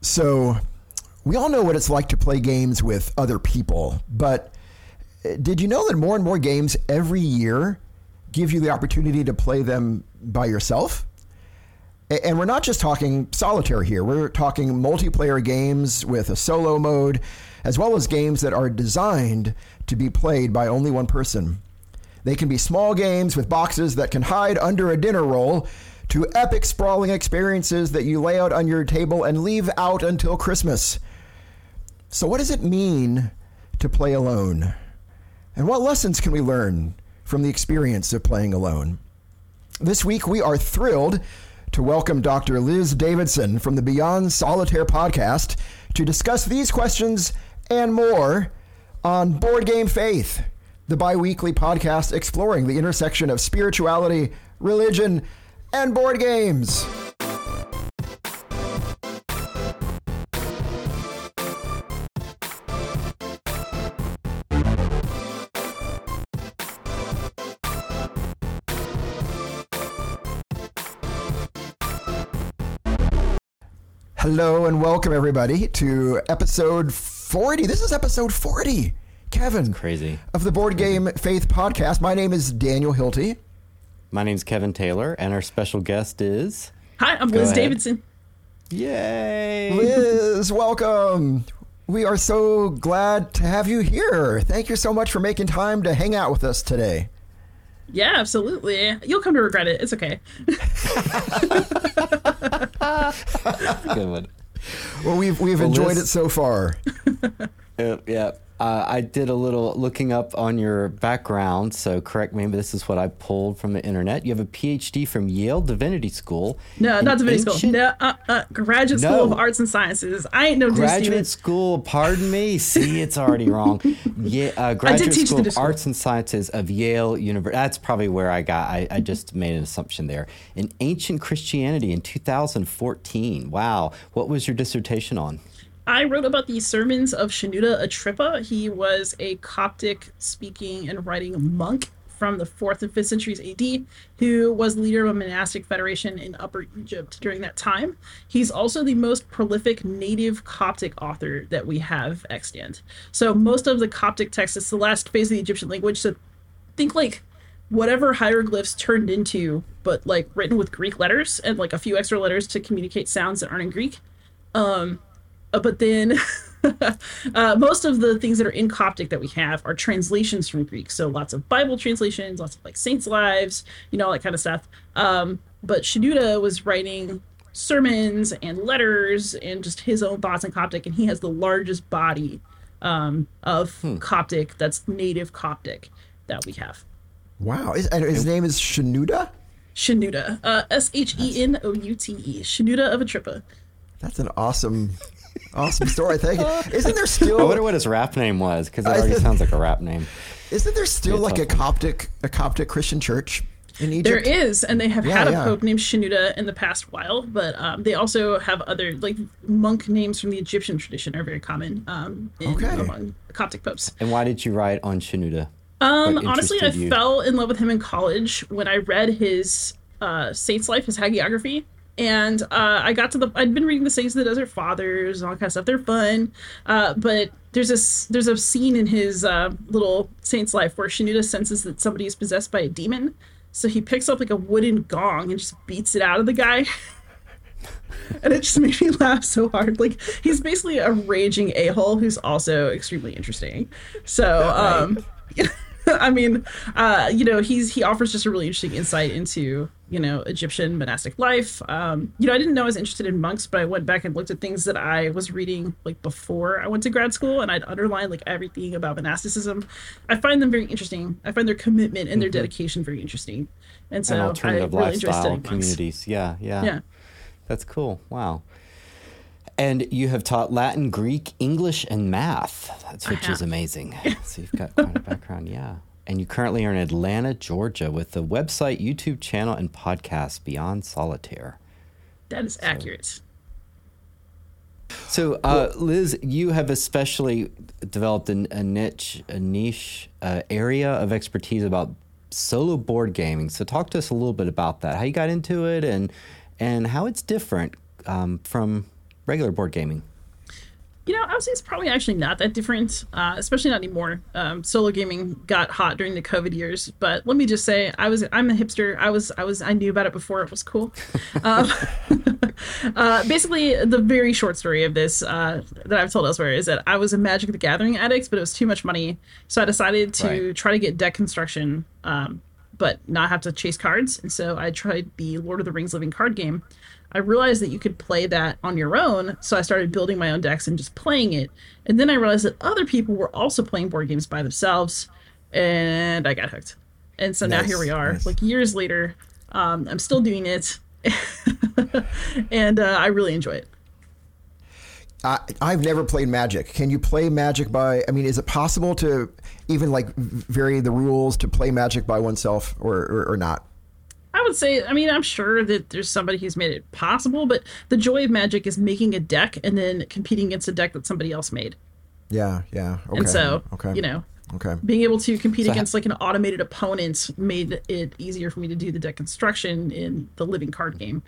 So, we all know what it's like to play games with other people, but uh, did you know that more and more games every year give you the opportunity to play them by yourself? And we're not just talking solitaire here. We're talking multiplayer games with a solo mode, as well as games that are designed to be played by only one person. They can be small games with boxes that can hide under a dinner roll to epic sprawling experiences that you lay out on your table and leave out until Christmas. So, what does it mean to play alone? And what lessons can we learn from the experience of playing alone? This week, we are thrilled to welcome Dr. Liz Davidson from the Beyond Solitaire podcast to discuss these questions and more on Board Game Faith, the bi weekly podcast exploring the intersection of spirituality, religion, and board games. Hello and welcome everybody to episode 40. This is episode 40. Kevin. That's crazy. Of the Board Game Faith podcast. My name is Daniel Hilty. My name's Kevin Taylor, and our special guest is. Hi, I'm Liz Davidson. Yay! Liz, welcome. We are so glad to have you here. Thank you so much for making time to hang out with us today. Yeah, absolutely. You'll come to regret it. It's okay. Good one. Well, we've we've well, enjoyed Liz, it so far. uh, yeah, uh, I did a little looking up on your background, so correct me, but this is what I pulled from the internet. You have a PhD from Yale Divinity School. No, not Divinity ancient... School. No, uh, uh, Graduate no. School of Arts and Sciences. I ain't no graduate school. Pardon me. See, it's already wrong. yeah, uh, Graduate School of Arts and Sciences of Yale University. That's probably where I got. I, I just made an assumption there. In ancient Christianity in 2014. Wow, what was your dissertation on? I wrote about the sermons of Shenoute Atripe. He was a Coptic speaking and writing monk from the 4th and 5th centuries AD, who was leader of a monastic federation in Upper Egypt during that time. He's also the most prolific native Coptic author that we have extant. So most of the Coptic text is the last phase of the Egyptian language. So think like whatever hieroglyphs turned into, but like written with Greek letters and like a few extra letters to communicate sounds that aren't in Greek. Um, but then uh, most of the things that are in Coptic that we have are translations from Greek. So lots of Bible translations, lots of like saints' lives, you know, all that kind of stuff. Um, but Shenoute was writing sermons and letters and just his own thoughts in Coptic, and he has the largest body um, of hmm. Coptic that's native Coptic that we have. Wow. His, his name is Shenoute? Shenoute. Uh, S H E N O U T E. Shenoute of Atripe. That's an awesome Awesome story. Thank you. Isn't there still? I wonder what his rap name was because it already sounds like a rap name. Isn't there still like a Coptic a Coptic Christian church in Egypt? There is, and they have yeah, had a yeah. pope named Shenouda in the past while, but um, they also have other like monk names from the Egyptian tradition are very common um, in, okay. among Coptic popes. And why did you write on Shenoute? Um, honestly, I you? fell in love with him in college when I read his uh, Saint's Life, his hagiography and uh, I got to the. I'd been reading the Saints of the Desert Fathers and all that kind of stuff. They're fun, uh, but there's this there's a scene in his uh, little saint's life where Shenoute senses that somebody is possessed by a demon, so he picks up like a wooden gong and just beats it out of the guy. and it just made me laugh so hard. Like he's basically a raging a hole who's also extremely interesting. So. um I mean, uh, you know, he's he offers just a really interesting insight into you know Egyptian monastic life. Um, you know, I didn't know I was interested in monks, but I went back and looked at things that I was reading like before I went to grad school, and I'd underlined like everything about monasticism. I find them very interesting. I find their commitment and their mm-hmm. dedication very interesting, and so and alternative I really lifestyle communities. Yeah, yeah, yeah. That's cool. Wow. And you have taught Latin, Greek, English, and math, which is amazing. so you've got quite a background, yeah. And you currently are in Atlanta, Georgia, with the website, YouTube channel, and podcast Beyond Solitaire. That is so. accurate. So, uh, Liz, you have especially developed a, a niche, a niche uh, area of expertise about solo board gaming. So, talk to us a little bit about that. How you got into it, and and how it's different um, from regular board gaming? You know, I would say it's probably actually not that different, uh, especially not anymore. Um, solo gaming got hot during the COVID years, but let me just say, I was I'm a hipster. I was I was I knew about it before it was cool. um, uh, basically, the very short story of this uh, that I've told elsewhere is that I was a Magic the Gathering addict, but it was too much money, so I decided to right. try to get deck construction, um, but not have to chase cards. And so I tried the Lord of the Rings living card game. I realized that you could play that on your own, so I started building my own decks and just playing it. And then I realized that other people were also playing board games by themselves, and I got hooked. And so nice, now here we are, nice. like years later. Um, I'm still doing it, and uh, I really enjoy it. I, I've never played Magic. Can you play Magic by? I mean, is it possible to even like vary the rules to play Magic by oneself, or, or, or not? I would say, I mean, I'm sure that there's somebody who's made it possible, but the joy of Magic is making a deck and then competing against a deck that somebody else made. Yeah, yeah. Okay. And so, okay. you know, okay. being able to compete so against ha- like an automated opponent made it easier for me to do the deck construction in the living card game.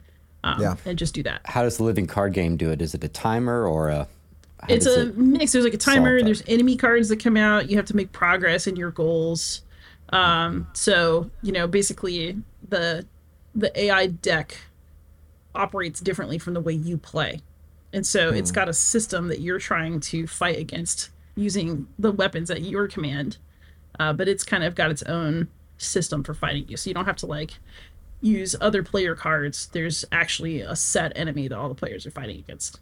Um, yeah. And just do that. How does the living card game do it? Is it a timer or a. It's a it mix. There's like a timer. There's enemy cards that come out. You have to make progress in your goals. Um, so you know, basically, the the AI deck operates differently from the way you play, and so it's got a system that you're trying to fight against using the weapons at your command. Uh, but it's kind of got its own system for fighting you, so you don't have to like use other player cards. There's actually a set enemy that all the players are fighting against.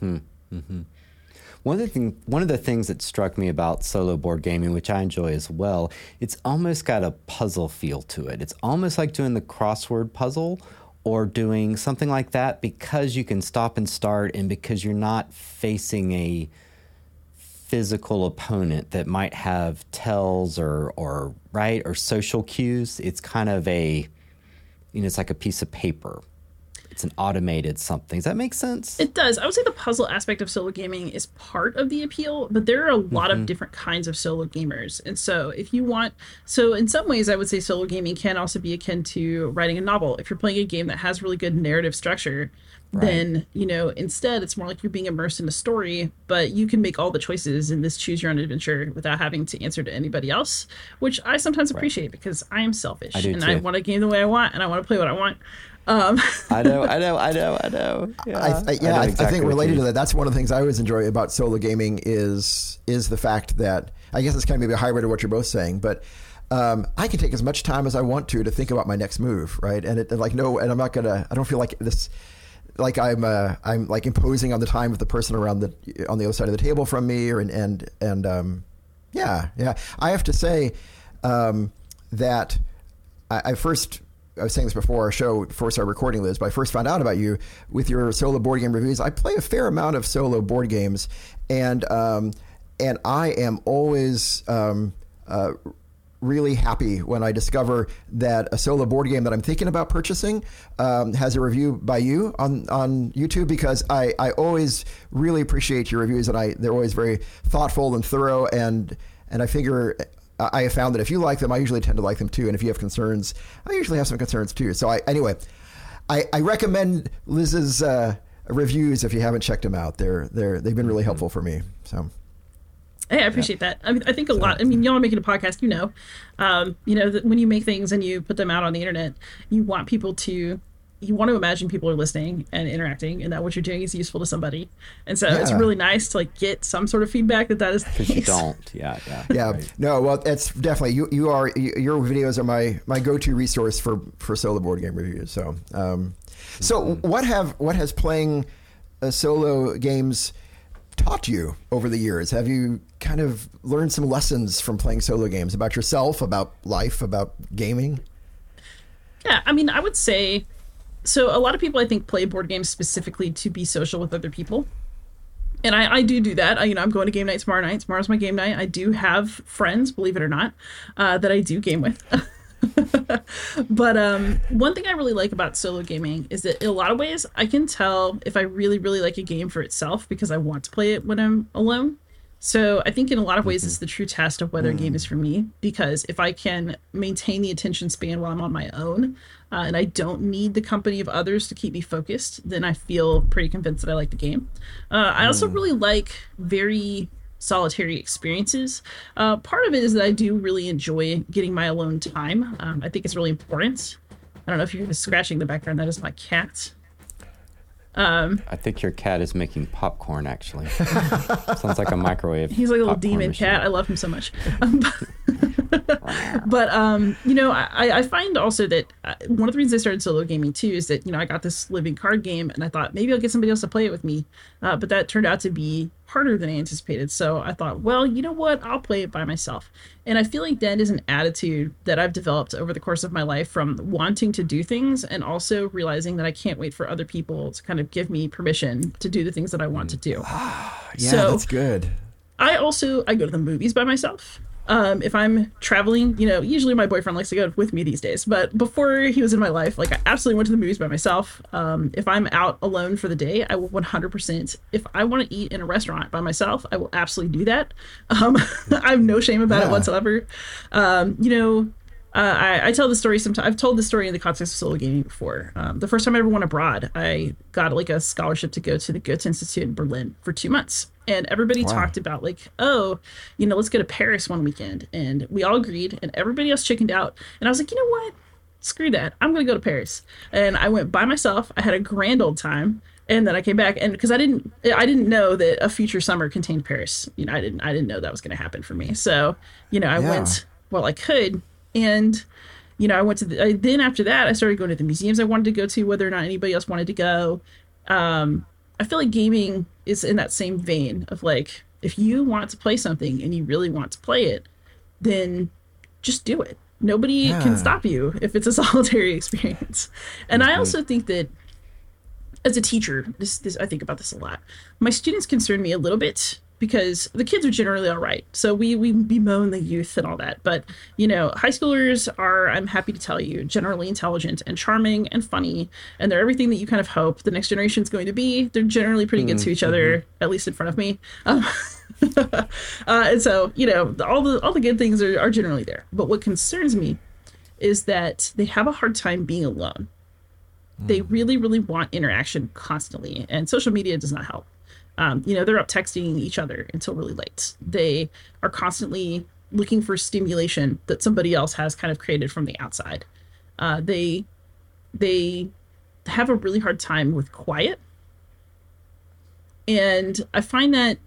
Hmm. Mm-hmm. One of the thing, one of the things that struck me about solo board gaming, which I enjoy as well, it's almost got a puzzle feel to it. It's almost like doing the crossword puzzle or doing something like that because you can stop and start and because you're not facing a physical opponent that might have tells or or right or social cues. It's kind of a you know, it's like a piece of paper it's an automated something. Does that make sense? It does. I would say the puzzle aspect of solo gaming is part of the appeal, but there are a lot mm-hmm. of different kinds of solo gamers. And so if you want so in some ways I would say solo gaming can also be akin to writing a novel. If you're playing a game that has really good narrative structure, Right. then you know instead it's more like you're being immersed in a story but you can make all the choices in this choose your own adventure without having to answer to anybody else which i sometimes appreciate right. because i am selfish I and too. i want to game the way i want and i want to play what i want um. I know, I know, I know, I know. Yeah, I, I yeah, I, exactly I, think related to that, that's one of the things I always enjoy about solo gaming is is the fact that I guess it's kind of maybe a hybrid of what you're both saying, but um, I can take as much time as I want to to think about my next move, right? And it like no, and I'm not gonna. I don't feel like this. Like I'm, uh, I'm like imposing on the time of the person around the on the other side of the table from me, or and and and um, yeah, yeah. I have to say um, that I, I first I was saying this before our show, before we started recording, Liz, but I first found out about you with your solo board game reviews. I play a fair amount of solo board games, and um, and I am always um, uh, really happy when I discover that a solo board game that I'm thinking about purchasing um, has a review by you on, on YouTube because I, I always really appreciate your reviews and I they're always very thoughtful and thorough and and I figure I have found that if you like them, I usually tend to like them too. And if you have concerns, I usually have some concerns too. So I, anyway, I, I recommend Liz's uh, reviews if you haven't checked them out. They're they're they've been really mm-hmm. helpful for me. So. Hey, I appreciate yeah. that. I mean, I think a so, lot. I mean, y'all are making a podcast, you know. Um, you know that when you make things and you put them out on the internet, you want people to you want to imagine people are listening and interacting and that what you're doing is useful to somebody. And so yeah. it's really nice to like get some sort of feedback that that is because you don't. Yeah yeah. Yeah. Right. no well it's definitely you you are your videos are my my go-to resource for for solo board game reviews. So um so mm-hmm. what have what has playing uh, solo games taught you over the years? Have you kind of learned some lessons from playing solo games about yourself about life about gaming? Yeah i mean i would say so a lot of people I think play board games specifically to be social with other people. And I, I do do that. I, you know, I'm going to game night tomorrow night. Tomorrow's my game night. I do have friends, believe it or not, uh, that I do game with. but um, one thing I really like about solo gaming is that in a lot of ways I can tell if I really, really like a game for itself because I want to play it when I'm alone. So I think in a lot of ways mm-hmm. it's the true test of whether mm. a game is for me because if I can maintain the attention span while I'm on my own uh, and I don't need the company of others to keep me focused, then I feel pretty convinced that I like the game. Uh, I also mm. really like very solitary experiences. Uh, part of it is that I do really enjoy getting my alone time. Um, I think it's really important. I don't know if you're scratching the background. That is my cat. Um, I think your cat is making popcorn. Actually, sounds like a microwave. He's like a little demon machine. cat. I love him so much. Um, but um, you know, I, I find also that uh, one of the reasons I started solo gaming too is that you know I got this living card game and I thought maybe I'll get somebody else to play it with me, uh, but that turned out to be harder than I anticipated. So I thought, well, you know what? I'll play it by myself. And I feel like that is an attitude that I've developed over the course of my life from wanting to do things and also realizing that I can't wait for other people to kind of give me permission to do the things that I want to do. yeah, so, that's good. I also I go to the movies by myself. Um, if I'm traveling, you know, usually my boyfriend likes to go with me these days, but before he was in my life, like I absolutely went to the movies by myself. Um, if I'm out alone for the day, I will 100%. If I want to eat in a restaurant by myself, I will absolutely do that. Um, I have no shame about yeah. it whatsoever. Um, you know, uh, I, I, tell the story sometimes. I've told the story in the context of solo gaming before. Um, the first time I ever went abroad, I got like a scholarship to go to the Goethe Institute in Berlin for two months and everybody wow. talked about like oh you know let's go to paris one weekend and we all agreed and everybody else chickened out and i was like you know what screw that i'm gonna go to paris and i went by myself i had a grand old time and then i came back and because i didn't i didn't know that a future summer contained paris you know i didn't i didn't know that was going to happen for me so you know i yeah. went well i could and you know i went to the I, then after that i started going to the museums i wanted to go to whether or not anybody else wanted to go um, I feel like gaming is in that same vein of like if you want to play something and you really want to play it, then just do it. Nobody yeah. can stop you if it's a solitary experience. And. I also think that as a teacher, this, this I think about this a lot. My students concern me a little bit because the kids are generally all right. So we we bemoan the youth and all that, but you know, high schoolers are I'm happy to tell you generally intelligent and charming and funny, and they're everything that you kind of hope the next generation is going to be. They're generally pretty good mm-hmm. to each other, mm-hmm. at least in front of me. Um, uh, and so you know, all the all the good things are, are generally there. But what concerns me is that they have a hard time being alone. They mm. really, really want interaction constantly, and social media does not help. Um, you know, they're up texting each other until really late. They are constantly looking for stimulation that somebody else has kind of created from the outside. Uh, they they have a really hard time with quiet, and I find that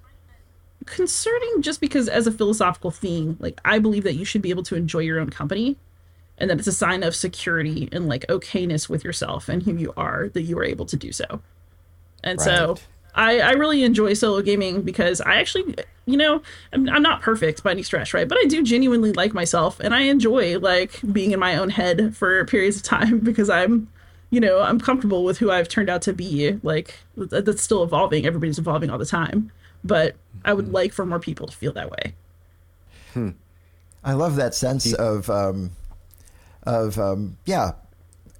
concerning just because as a philosophical theme, like I believe that you should be able to enjoy your own company and that it's a sign of security and like okayness with yourself and who you are that you are able to do so. And right. so I, I really enjoy solo gaming because I actually, you know, I'm, I'm not perfect by any stretch, right? But I do genuinely like myself and I enjoy like being in my own head for periods of time because I'm, you know, I'm comfortable with who I've turned out to be. Like that's still evolving. Everybody's evolving all the time, but I would hmm. like for more people to feel that way. Hmm. I love that sense of, um, of um, yeah,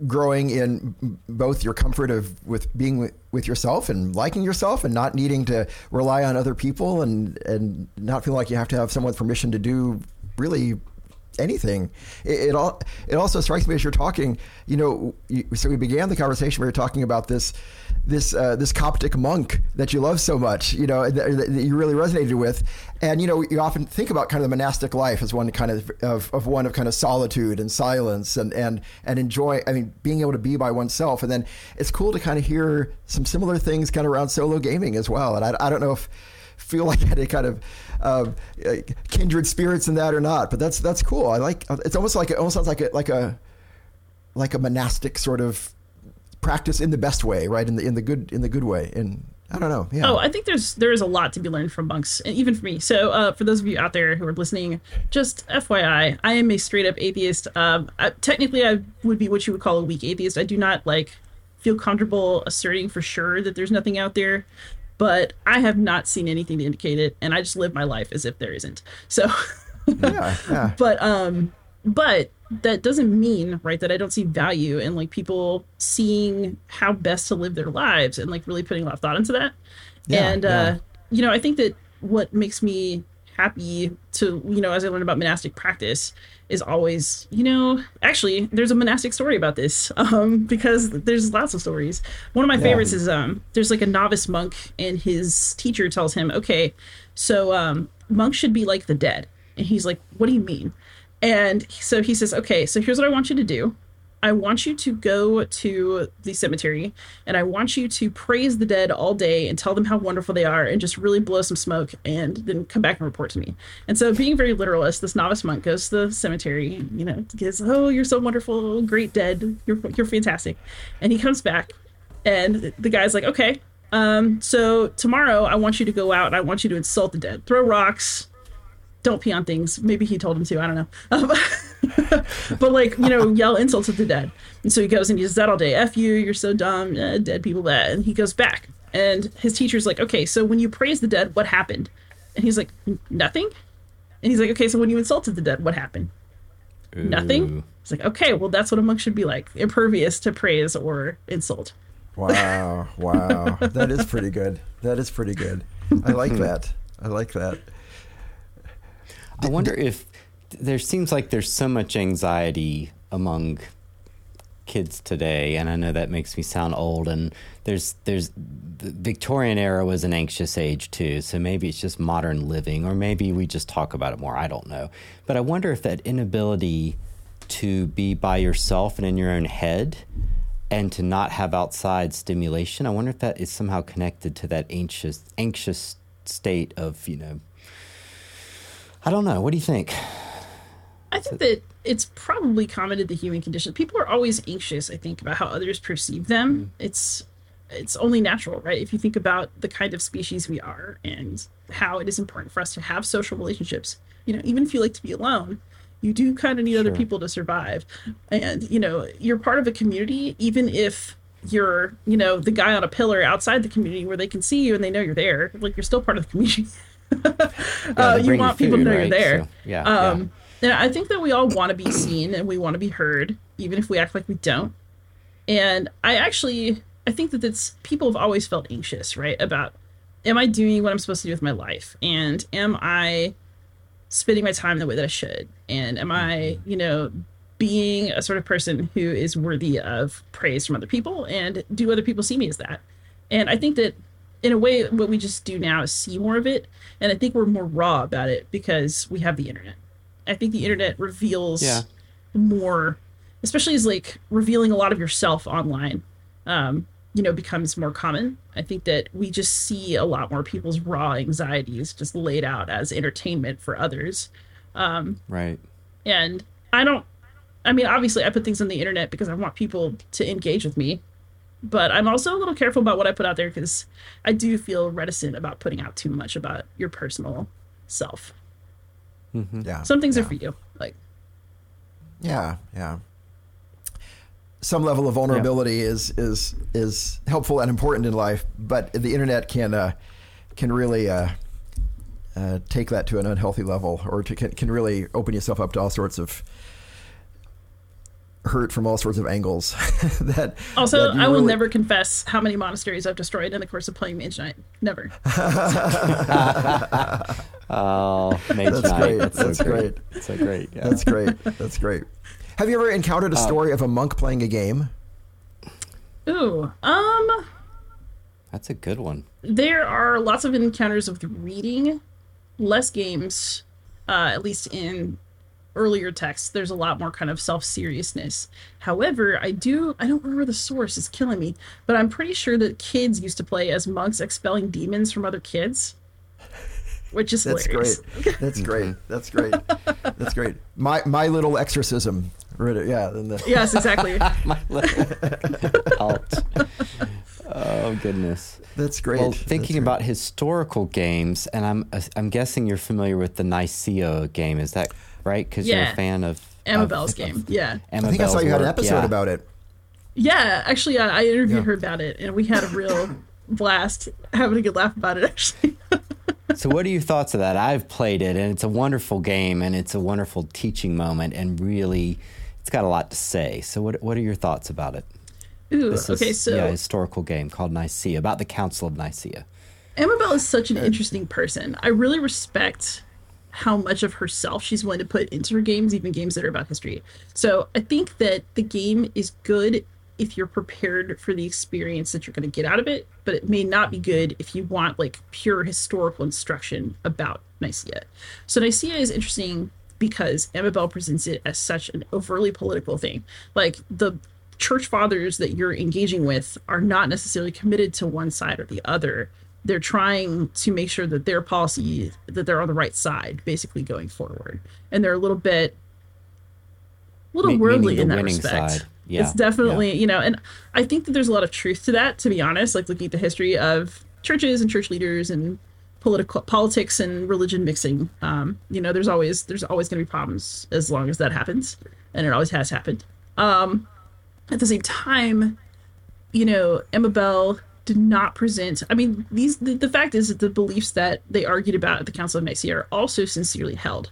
growing in both your comfort of with being with, yourself and liking yourself and not needing to rely on other people and and not feel like you have to have someone's permission to do really anything. It, it, all it also strikes me as you're talking. You know, you, so we began the conversation. We were talking about this this uh, this Coptic monk that you love so much. You know, that, that, you really resonated with, and you know, you often think about kind of the monastic life as one kind of, of of one of kind of solitude and silence and and and enjoy. I mean, being able to be by oneself, and then it's cool to kind of hear some similar things kind of around solo gaming as well. And I, I don't know if feel like I had a kind of uh, kindred spirits in that or not. But that's that's cool. I like. It's almost like it almost sounds like a like a like a monastic sort of practice in the best way, right? In the in the good in the good way. And I don't know. Yeah. Oh, I think there's there is a lot to be learned from monks, even for me. So, uh, for those of you out there who are listening, just FYI, I am a straight up atheist. Um, I, technically, I would be what you would call a weak atheist. I do not like feel comfortable asserting for sure that there's nothing out there but I have not seen anything to indicate it, and I just live my life as if there isn't. So, yeah, yeah. but um, but that doesn't mean right that I don't see value in like people seeing how best to live their lives and like really putting a lot of thought into that. Yeah, and uh, you know, I think that what makes me happy to you know as i learn about monastic practice is always you know actually there's a monastic story about this um because there's lots of stories one of my yeah. favorites is um there's like a novice monk and his teacher tells him okay so um monks should be like the dead and he's like what do you mean and so he says okay so here's what i want you to do I want you to go to the cemetery and I want you to praise the dead all day and tell them how wonderful they are and just really blow some smoke and then come back and report to me. And so, being very literalist, this novice monk goes to the cemetery, you know, gives, Oh, you're so wonderful, great dead, you're, you're fantastic. And he comes back and the guy's like, Okay, um, so tomorrow I want you to go out and I want you to insult the dead, throw rocks, don't pee on things. Maybe he told him to. I don't know. Um, but like you know, yell insults at the dead. And so he goes and he does that all day. F you, you're so dumb. Eh, dead people that. And he goes back. And his teacher's like, okay, so when you praise the dead, what happened? And he's like, nothing. And he's like, okay, so when you insulted the dead, what happened? Ooh. Nothing. He's like, okay, well, that's what a monk should be like, impervious to praise or insult. Wow, wow, that is pretty good. That is pretty good. I like that. I like that. I wonder if there seems like there's so much anxiety among kids today, and I know that makes me sound old. And there's there's the Victorian era was an anxious age too, so maybe it's just modern living, or maybe we just talk about it more. I don't know, but I wonder if that inability to be by yourself and in your own head and to not have outside stimulation. I wonder if that is somehow connected to that anxious anxious state of you know I don't know. What do you think? I think that it's probably common to the human condition. People are always anxious, I think, about how others perceive them. Mm. It's it's only natural, right? If you think about the kind of species we are and how it is important for us to have social relationships. You know, even if you like to be alone, you do kind of need sure. other people to survive. And, you know, you're part of a community, even if you're, you know, the guy on a pillar outside the community where they can see you and they know you're there. Like you're still part of the community. uh, you want people to know right? you're there. So, yeah, um, yeah. And I think that we all want to be seen and we want to be heard, even if we act like we don't. And I actually, I think that it's people have always felt anxious, right? About, am I doing what I'm supposed to do with my life? And am I spending my time the way that I should? And am I, you know, being a sort of person who is worthy of praise from other people? And do other people see me as that? And I think that in a way, what we just do now is see more of it, and I think we're more raw about it because we have the internet. I think the internet reveals yeah. more, especially as like revealing a lot of yourself online. Um, you know, becomes more common. I think that we just see a lot more people's raw anxieties just laid out as entertainment for others. Um, right. And I don't. I mean, obviously, I put things on the internet because I want people to engage with me but I'm also a little careful about what I put out there because I do feel reticent about putting out too much about your personal self. Mm-hmm. Yeah, some things yeah. are for you, like yeah, yeah. Some level of vulnerability yeah. is is is helpful and important in life, but the internet can uh, can really uh, uh, take that to an unhealthy level, or to, can, can really open yourself up to all sorts of hurt from all sorts of angles. that also, that I will really... never confess how many monasteries I've destroyed in the course of playing Mage Knight. Never. oh, Mage That's Knight. great. That's, That's so great. great. So great. Yeah. That's great. That's great. Have you ever encountered a uh, story of a monk playing a game? Ooh, um, that's a good one. There are lots of encounters with reading, less games, uh, at least in earlier texts there's a lot more kind of self-seriousness. However i do i don't remember the source is killing me but i'm pretty sure that kids used to play as monks expelling demons from other kids which is that's hilarious. great. That's great. That's great. That's great. My my little exorcism. Yeah the... yes exactly. My little alt. Oh goodness. That's great. Well thinking great. about historical games and i'm i'm guessing you're familiar with the nicaea game is that right? Because yeah. you're a fan of Amabel's of, game. Of yeah. Amabel's I think I saw you had an episode yeah. about it. Yeah, actually, I, I interviewed yeah. her about it, and we had a real blast having a good laugh about it. Actually. so, what are your thoughts of that? I've played it, and it's a wonderful game, and it's a wonderful teaching moment, and really, it's got a lot to say. So, what what are your thoughts about it? Ooh, this is, okay, so yeah, a historical game called Nicaea about the Council of Nicaea. Amabel is such an uh, interesting person. I really respect how much of herself she's willing to put into her games, even games that are about history. So I think that the game is good if you're prepared for the experience that you're going to get out of it, but it may not be good if you want like pure historical instruction about Nicaea. So Nicaea is interesting because Amabel presents it as such an overtly political thing. Like the church fathers that you're engaging with are not necessarily committed to one side or the other. They're trying to make sure that their policy that they're on the right side, basically going forward, and they're a little bit, a little worldly in that respect. Side. Yeah, it's definitely yeah. you know, and I think that there's a lot of truth to that. To be honest, like looking at the history of churches and church leaders and political politics and religion mixing. Um, you know, there's always there's always going to be problems as long as that happens, and it always has happened. Um, at the same time, you know, Amabel did not present. I mean, these the, the fact is that the beliefs that they argued about at the Council of Nicaea are also sincerely held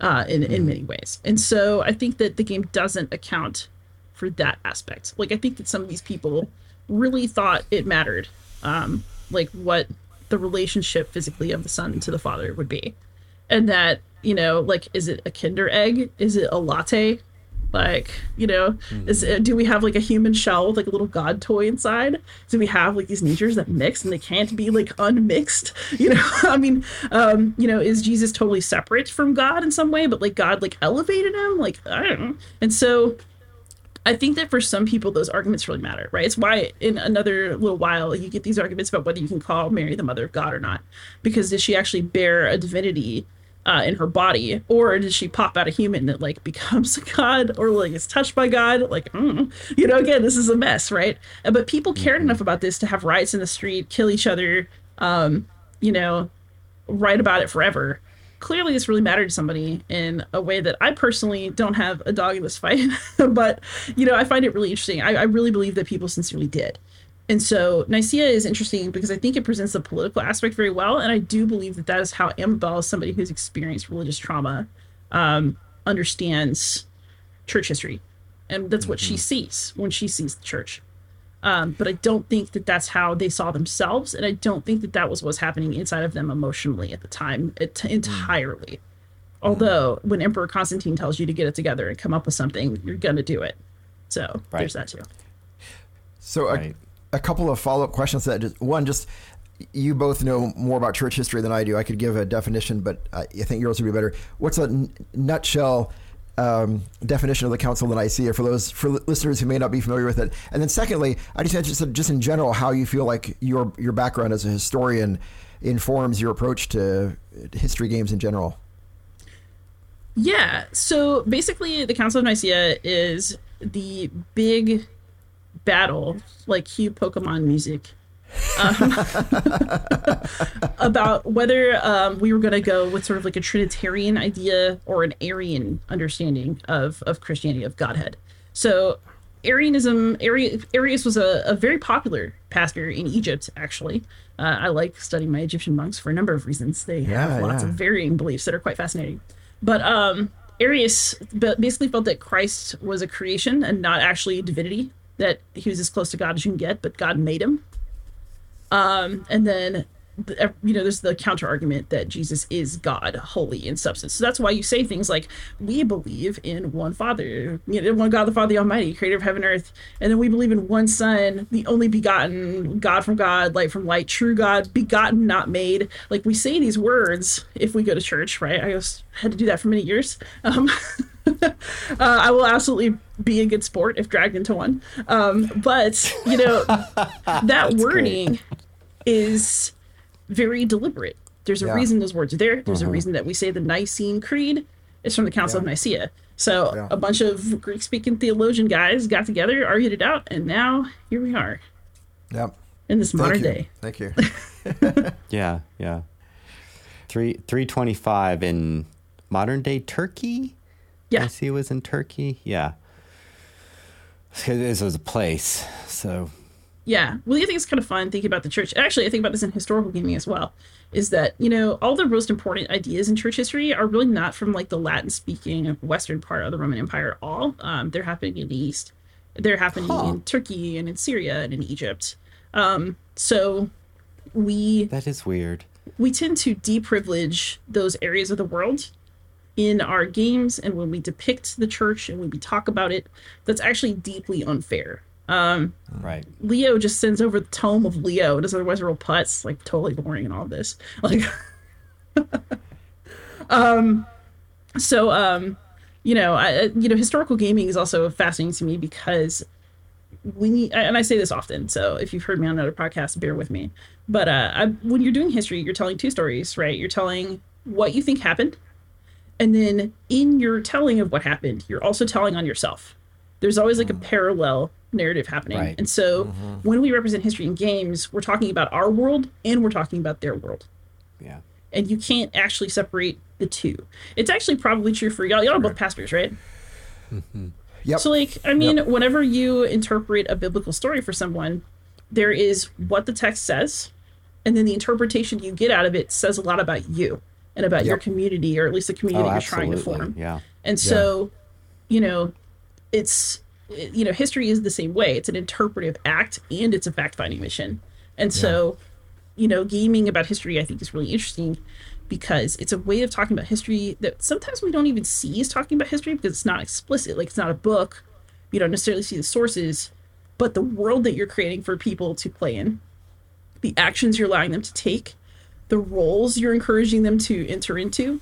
uh, in in hmm. many ways, and so I think that the game doesn't account for that aspect. Like, I think that some of these people really thought it mattered, um, like what the relationship physically of the son to the father would be. And that, you know, like, is it a Kinder egg? Is it a latte? Like, you know, mm-hmm. is do we have like a human shell with like a little god toy inside? Do we have like these natures that mix and they can't be like unmixed? You know, I mean, um, you know, is Jesus totally separate from God in some way, but like God like elevated him? Like, I don't know. And so I think that for some people, those arguments really matter, right? It's why in another little while you get these arguments about whether you can call Mary the mother of God or not, because does she actually bear a divinity uh, in her body, or does she pop out a human that like becomes a god or like is touched by God? Like, mm. you know, again, this is a mess, right? Uh, but people cared mm-hmm. enough about this to have riots in the street, kill each other, um, you know, write about it forever clearly this really mattered to somebody in a way that I personally don't have a dog in this fight. but, you know, I find it really interesting. I, I, really believe that people sincerely did. And so Nicaea is interesting because I think it presents the political aspect very well. And I do believe that that is how Amabel, somebody who's experienced religious trauma, um, understands church history. And that's mm-hmm. what she mm-hmm. sees when she sees the church. Um, but I don't think that that's how they saw themselves, and I don't think that that was what's happening inside of them emotionally at the time it, entirely. Mm. Although when Emperor Constantine tells you to get it together and come up with something, you're gonna do it. So right. there's that too. So right. A, couple of follow up questions. That just one, just you both know more about church history than I do. I could give a definition, but I, think yours would be better. What's a n- nutshell? um, definition of the Council of Nicaea for those for listeners who may not be familiar with it. And then secondly, I just mentioned just in general how you feel like your your background as a historian informs your approach to history games in general. Yeah. So basically, the Council of Nicaea is the big battle, like cue Pokemon music um, about whether um, we were going to go with sort of like a Trinitarian idea or an Arian understanding of, of Christianity, of Godhead. So, Arianism, Ari, Arius was a, a, very popular pastor in Egypt, actually. Uh, I like studying my Egyptian monks for a number of reasons. They yeah, have lots yeah. of varying beliefs that are quite fascinating. But um, Arius basically felt that Christ was a creation and not actually divinity, that he was as close to God as you can get, but God made him. Um, and then you know there's the counter argument that jesus is god holy in substance. So that's why you say things like we believe in one father you know one god the father the almighty creator of heaven and earth. And then we believe in one son the only begotten god from god light from light true god begotten not made. Like we say these words if we go to church right? I just had to do that for many years. Um, uh, I will absolutely be a good sport if dragged into one. Um, but you know, that wording great. is very deliberate. There's a yeah. reason those words are there. There's uh-huh. a reason that we say the Nicene Creed is from the Council yeah. of Nicaea. So yeah. a bunch of Greek-speaking theologian guys got together, argued it out, and now here we are. Yep. In this modern day. Thank you. yeah, yeah. Three three twenty five in modern day Turkey. Yeah. See it was in Turkey. Yeah. This was a place. So. Yeah. Well, I think it's kind of fun thinking about the church. Actually, I think about this in historical gaming as well. Is that, you know, all the most important ideas in church history are really not from like the Latin speaking Western part of the Roman Empire at all. Um, they're happening in the East. They're happening huh. in Turkey and in Syria and in Egypt. Um, so we that is weird. We tend to deprivilege those areas of the world in our games and when we depict the church and when we talk about it. That's actually deeply unfair. Um, right. Leo just sends over the tome of Leo. It is otherwise a real putts, like totally boring and all this. Like, um, so um, you know, I, you know, historical gaming is also fascinating to me because we and I say this often. So if you've heard me on another podcast, bear with me. But uh, I, when you're doing history, you're telling two stories, right? You're telling what you think happened, and then in your telling of what happened, you're also telling on yourself. There's always like a parallel narrative happening. Right. And so mm-hmm. when we represent history in games, we're talking about our world and we're talking about their world. Yeah. And you can't actually separate the two. It's actually probably true for y'all. Y'all are both pastors, right? Mm-hmm. Yep. So, like, I mean, yep. whenever you interpret a biblical story for someone, there is what the text says, and then the interpretation you get out of it says a lot about you and about yep. your community, or at least the community oh, you're trying to form. Yeah. And so, yeah. you know, it's you know, history is the same way. It's an interpretive act and it's a fact finding mission. And yeah. so, you know, gaming about history I think is really interesting because it's a way of talking about history that sometimes we don't even see as talking about history because it's not explicit. Like it's not a book. You don't necessarily see the sources, but the world that you're creating for people to play in, the actions you're allowing them to take, the roles you're encouraging them to enter into,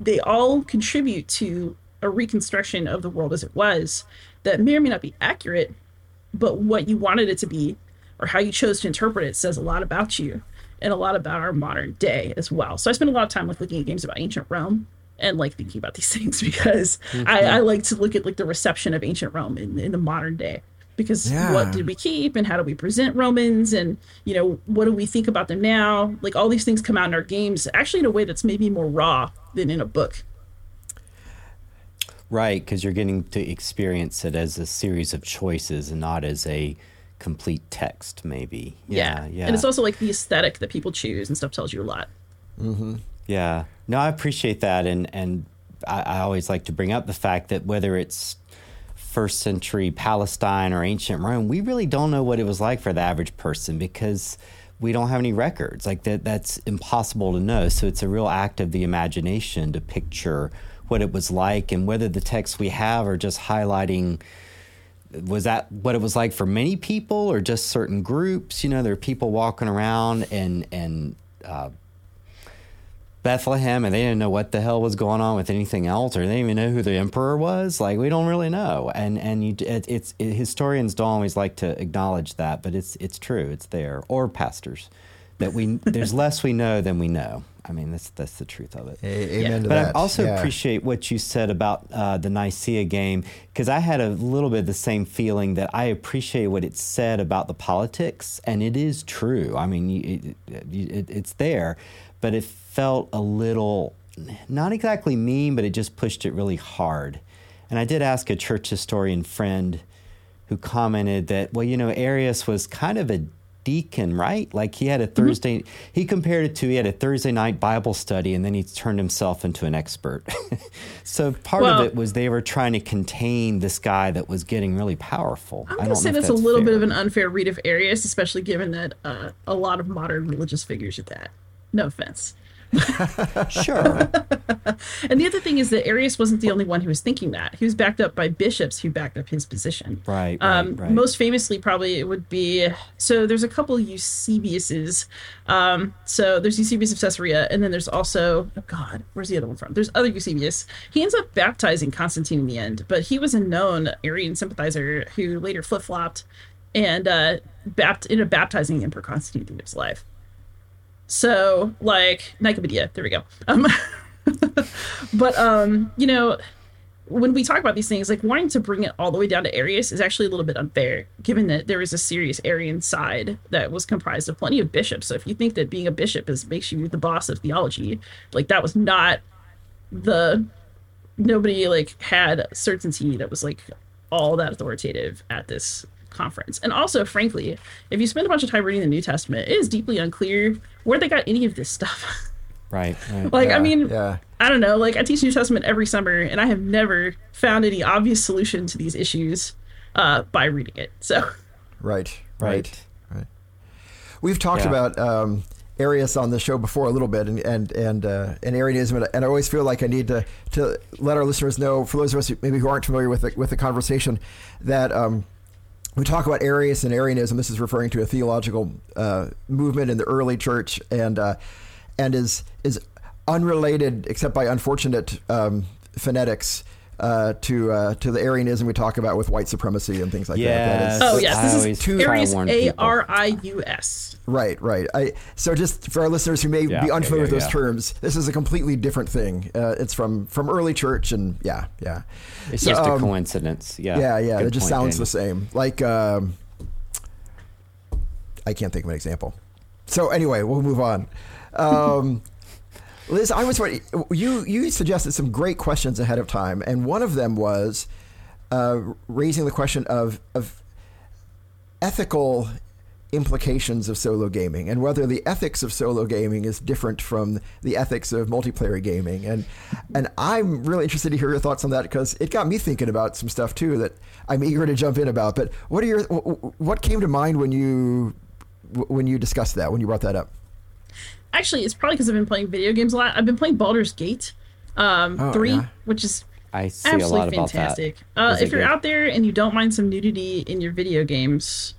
they all contribute to a reconstruction of the world as it was that may or may not be accurate, but what you wanted it to be or how you chose to interpret it says a lot about you and a lot about our modern day as well. So I spend a lot of time like looking at games about ancient Rome and like thinking about these things because mm-hmm. I, I, like to look at like the reception of ancient Rome in, in the modern day. Because yeah. what did we keep and how do we present Romans and you know what do we think about them now? Like all these things come out in our games actually in a way that's maybe more raw than in a book. Right, because you're getting to experience it as a series of choices and not as a complete text, maybe. Yeah, yeah. yeah. And it's also like the aesthetic that people choose and stuff tells you a lot. Mm-hmm. Yeah. No, I appreciate that, and and I, I always like to bring up the fact that whether it's first century Palestine or ancient Rome, we really don't know what it was like for the average person because we don't have any records. Like that that's impossible to know. So it's a real act of the imagination to picture what it was like and whether the texts we have are just highlighting was that what it was like for many people or just certain groups you know there are people walking around and and uh, Bethlehem and they didn't know what the hell was going on with anything else or they didn't even know who the emperor was like we don't really know and and you it, it's it, historians don't always like to acknowledge that but it's it's true it's there or pastors that we there's less we know than we know I mean, that's that's the truth of it. A- amen yeah. but I also yeah. appreciate what you said about uh, the Nicaea game because I had a little bit of the same feeling that I appreciate what it said about the politics, and it is true. I mean, it, it, it's there, but it felt a little not exactly mean, but it just pushed it really hard. And I did ask a church historian friend who commented that, well, you know, Arius was kind of a deacon, right? Like he had a mm-hmm. Thursday, mm-hmm. he compared it to he had a Thursday night Bible study and then he turned himself into an expert. so part well, of it was they were trying to contain this guy that was getting really powerful. I'm going to say that's, that's, a little fair. bit of an unfair read of Arius, especially given that uh, a lot of modern religious figures are that. No offense. sure. and the other thing is that Arius wasn't the only one who was thinking that. He was backed up by bishops who backed up his position. Right. Um, right, Most famously, probably it would be so. There's a couple Eusebiuses. Um, so there's Eusebius of Caesarea, and then there's also oh God, where's the other one from? There's other Eusebius. He ends up baptizing Constantine in the end, but he was a known Arian sympathizer who later flip flopped and uh, bapt- ended up baptizing Emperor Constantine at the end of his life. So like Nicomedia, there we go. Um, but um, you know, when we talk about these things, like wanting to bring it all the way down to Arius is actually a little bit unfair, given that there is a serious Arian side that was comprised of plenty of bishops. So if you think that being a bishop is makes you the boss of theology, like that was not the nobody like had certainty that was like all that authoritative at this conference. And also, frankly, if you spend a bunch of time reading the New Testament, it is deeply unclear where they got any of this stuff. Right. right. like, yeah, I mean, yeah. I don't know. Like, I teach New Testament every summer, and I have never found any obvious solution to these issues uh, by reading it. So. Right. Right. Right. we've talked yeah. about um, Arius on the show before a little bit, and and and uh, and Arianism, and I always feel like I need to to let our listeners know, for those of us who, maybe who aren't familiar with the, with the conversation, that. Um, we talk about Arius and Arianism. This is referring to a theological uh, movement in the early church, and uh, and is is unrelated, except by unfortunate um, phonetics, uh, to uh, to the Arianism we talk about with white supremacy and things like yes. that. that is, oh yes, this is two Arius A R I U S. Right, right. I, so just for our listeners who may yeah, be unfamiliar yeah, yeah, with those terms, this is a completely different thing. Uh, it's from from early church, and yeah, yeah. It's so, just um, a coincidence. Yeah, yeah, yeah. Good it just sounds the same. Like um, I can't think of an example. So anyway, we'll move on. Um, Liz, I was you you suggested some great questions ahead of time, and one of them was uh, raising the question of of ethical implications of solo gaming and whether the ethics of solo gaming is different from the ethics of multiplayer gaming. And and I'm really interested to hear your thoughts on that because it got me thinking about some stuff too that I'm eager to jump in about. But what are your what came to mind when you when you discussed that when you brought that up actually, it's probably because I've been playing video games a lot. I've been playing Baldur's Gate um, oh, 3, yeah. which is I see absolutely a lot fantastic. Uh, if you're good? out there and you don't mind some nudity in your video games,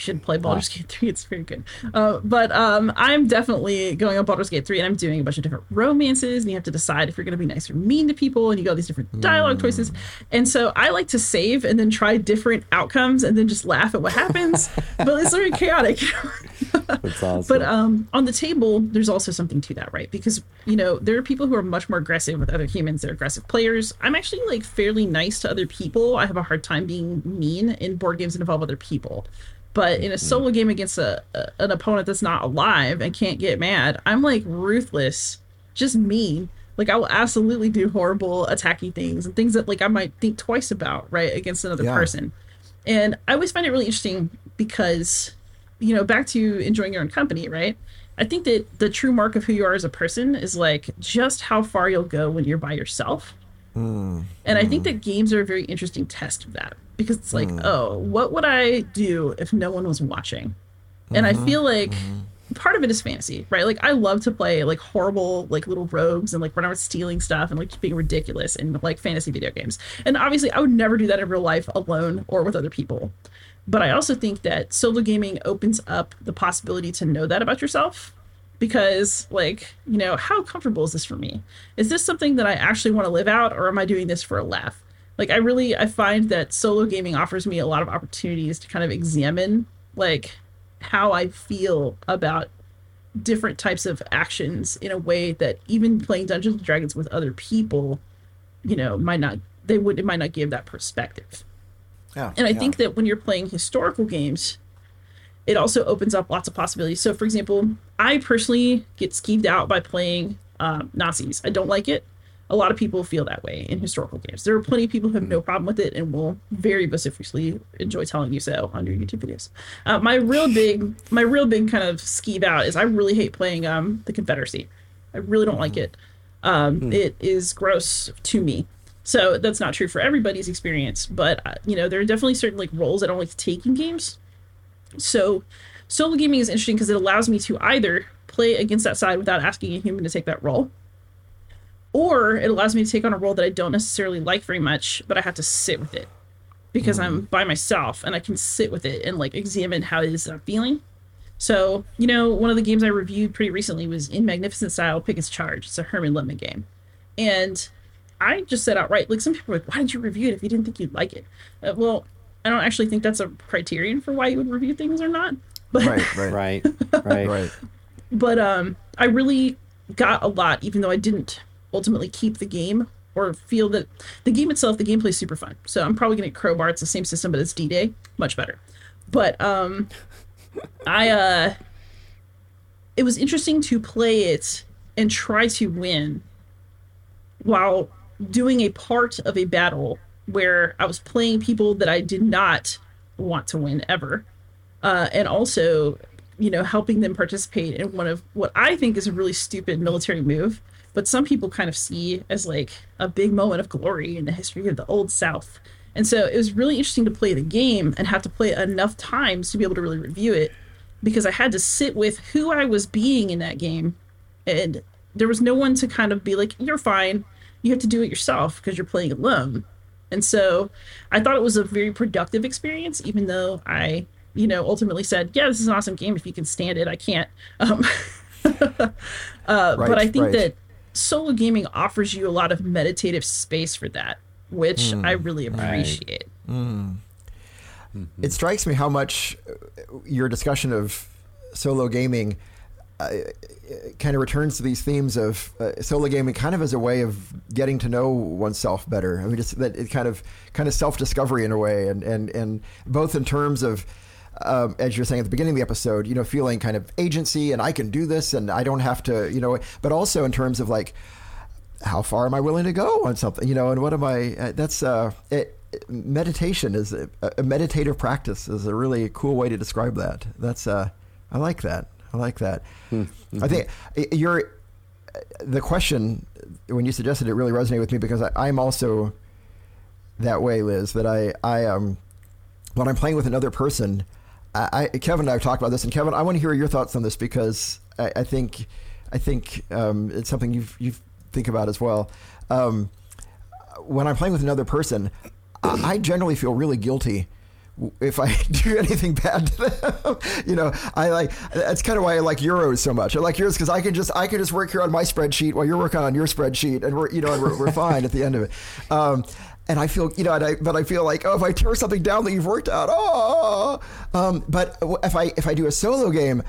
should play Baldur's Gate 3. It's very good. Uh, but um, I'm definitely going on Baldur's Gate 3 and I'm doing a bunch of different romances and you have to decide if you're going to be nice or mean to people and you got these different dialogue mm. choices. And so I like to save and then try different outcomes and then just laugh at what happens. but it's very chaotic. That's awesome. But um, on the table, there's also something to that, right? Because, you know, there are people who are much more aggressive with other humans. They're aggressive players. I'm actually like fairly nice to other people. I have a hard time being mean in board games that involve other people. But in a mm-hmm. solo game against a, a, an opponent that's not alive and can't get mad, I'm like ruthless, just mean. Like I will absolutely do horrible attacking things and things that like I might think twice about, right, against another yeah. person. And I always find it really interesting because, you know, back to enjoying your own company, right? I think that the true mark of who you are as a person is like just how far you'll go when you're by yourself. Mm. And I think that games are a very interesting test of that because it's like, mm. oh, what would I do if no one was watching? And mm-hmm. I feel like mm-hmm. part of it is fantasy, right? Like I love to play like horrible like little rogues and like run around stealing stuff and like just being ridiculous in like fantasy video games. And obviously I would never do that in real life alone or with other people. But I also think that solo gaming opens up the possibility to know that about yourself because like you know how comfortable is this for me? Is this something that i actually want to live out or am i doing this for a laugh? Like i really i find that solo gaming offers me a lot of opportunities to kind of examine like how i feel about different types of actions in a way that even playing dungeons and dragons with other people you know might not they would it might not give that perspective. Yeah, and i yeah. think that when you're playing historical games it also opens up lots of possibilities. So, for example, I personally get skeeved out by playing um, Nazis. I don't like it. A lot of people feel that way in historical games. There are plenty of people who have no problem with it and will very vociferously enjoy telling you so on your YouTube videos. Uh, my real big, my real big kind of skeeve out is I really hate playing um, the Confederacy. I really don't like it. Um, mm. It is gross to me. So that's not true for everybody's experience, but uh, you know there are definitely certain like roles I don't like to take in games. So solo gaming is interesting because it allows me to either play against that side without asking a human to take that role, or it allows me to take on a role that I don't necessarily like very much, but I have to sit with it because mm. I'm by myself and I can sit with it and like examine how it is that I'm feeling. So, you know, one of the games I reviewed pretty recently was in Magnificent Style Pickett's Charge. It's a Hermann Luttmann game. And I just said outright, like some people are like, why did you review it if you didn't think you'd like it? Uh, well, I don't actually think that's a criterion for why you would review things or not. But right, right, right, right, right. But um, I really got a lot, even though I didn't ultimately keep the game or feel that the game itself, the gameplay is super fun. So I'm probably gonna crowbar. It's the same system, but it's D Day, much better. But um, I uh, it was interesting to play it and try to win while doing a part of a battle where I was playing people that I did not want to win ever. Uh, and also, you know, helping them participate in one of what I think is a really stupid military move, but some people kind of see as like a big moment of glory in the history of the Old South. And so it was really interesting to play the game and have to play enough times to be able to really review it. because I had to sit with who I was being in that game. And there was no one to kind of be like, you're fine. You have to do it yourself because you're playing alone. And so I thought it was a very productive experience, even though I, you know, ultimately said, yeah, this is an awesome game. If you can stand it, I can't. Um, uh, right, but I think right. that solo gaming offers you a lot of meditative space for that, which mm, I really appreciate. Right. Mm. Mm-hmm. It strikes me how much your discussion of solo gaming kind of returns to these themes of uh, solo gaming kind of as a way of getting to know oneself better. I mean, just that it kind of kind of self discovery in a way, and and and both in terms of. Um, as you're saying at the beginning of the episode, you know, feeling kind of agency and I can do this and I don't have to, you know, but also in terms of like, how far am I willing to go on something, you know, and what am I, uh, that's, uh, it, meditation is a, a, meditative practice is a really cool way to describe that. That's, uh, I like that. I like that. Mm-hmm. I think you're the question when you suggested it really resonated with me because I, am also that way, Liz. That I I um when I'm playing with another person, I, I Kevin and I have talked about this, and Kevin, I want to hear your thoughts on this because I, I think I think um, it's something you you think about as well. Um, when I'm playing with another person, I generally feel really guilty if I do anything bad to them. you know, I like that's kind of why I like Euros so much. I like Euros because I can just I can just work here on my spreadsheet while you're working on your spreadsheet, and we're you know we're, we're fine at the end of it. Um, and I feel, you know, I, but I feel like, oh, if I tear something down that you've worked out, oh, um, but if I if I do a solo game,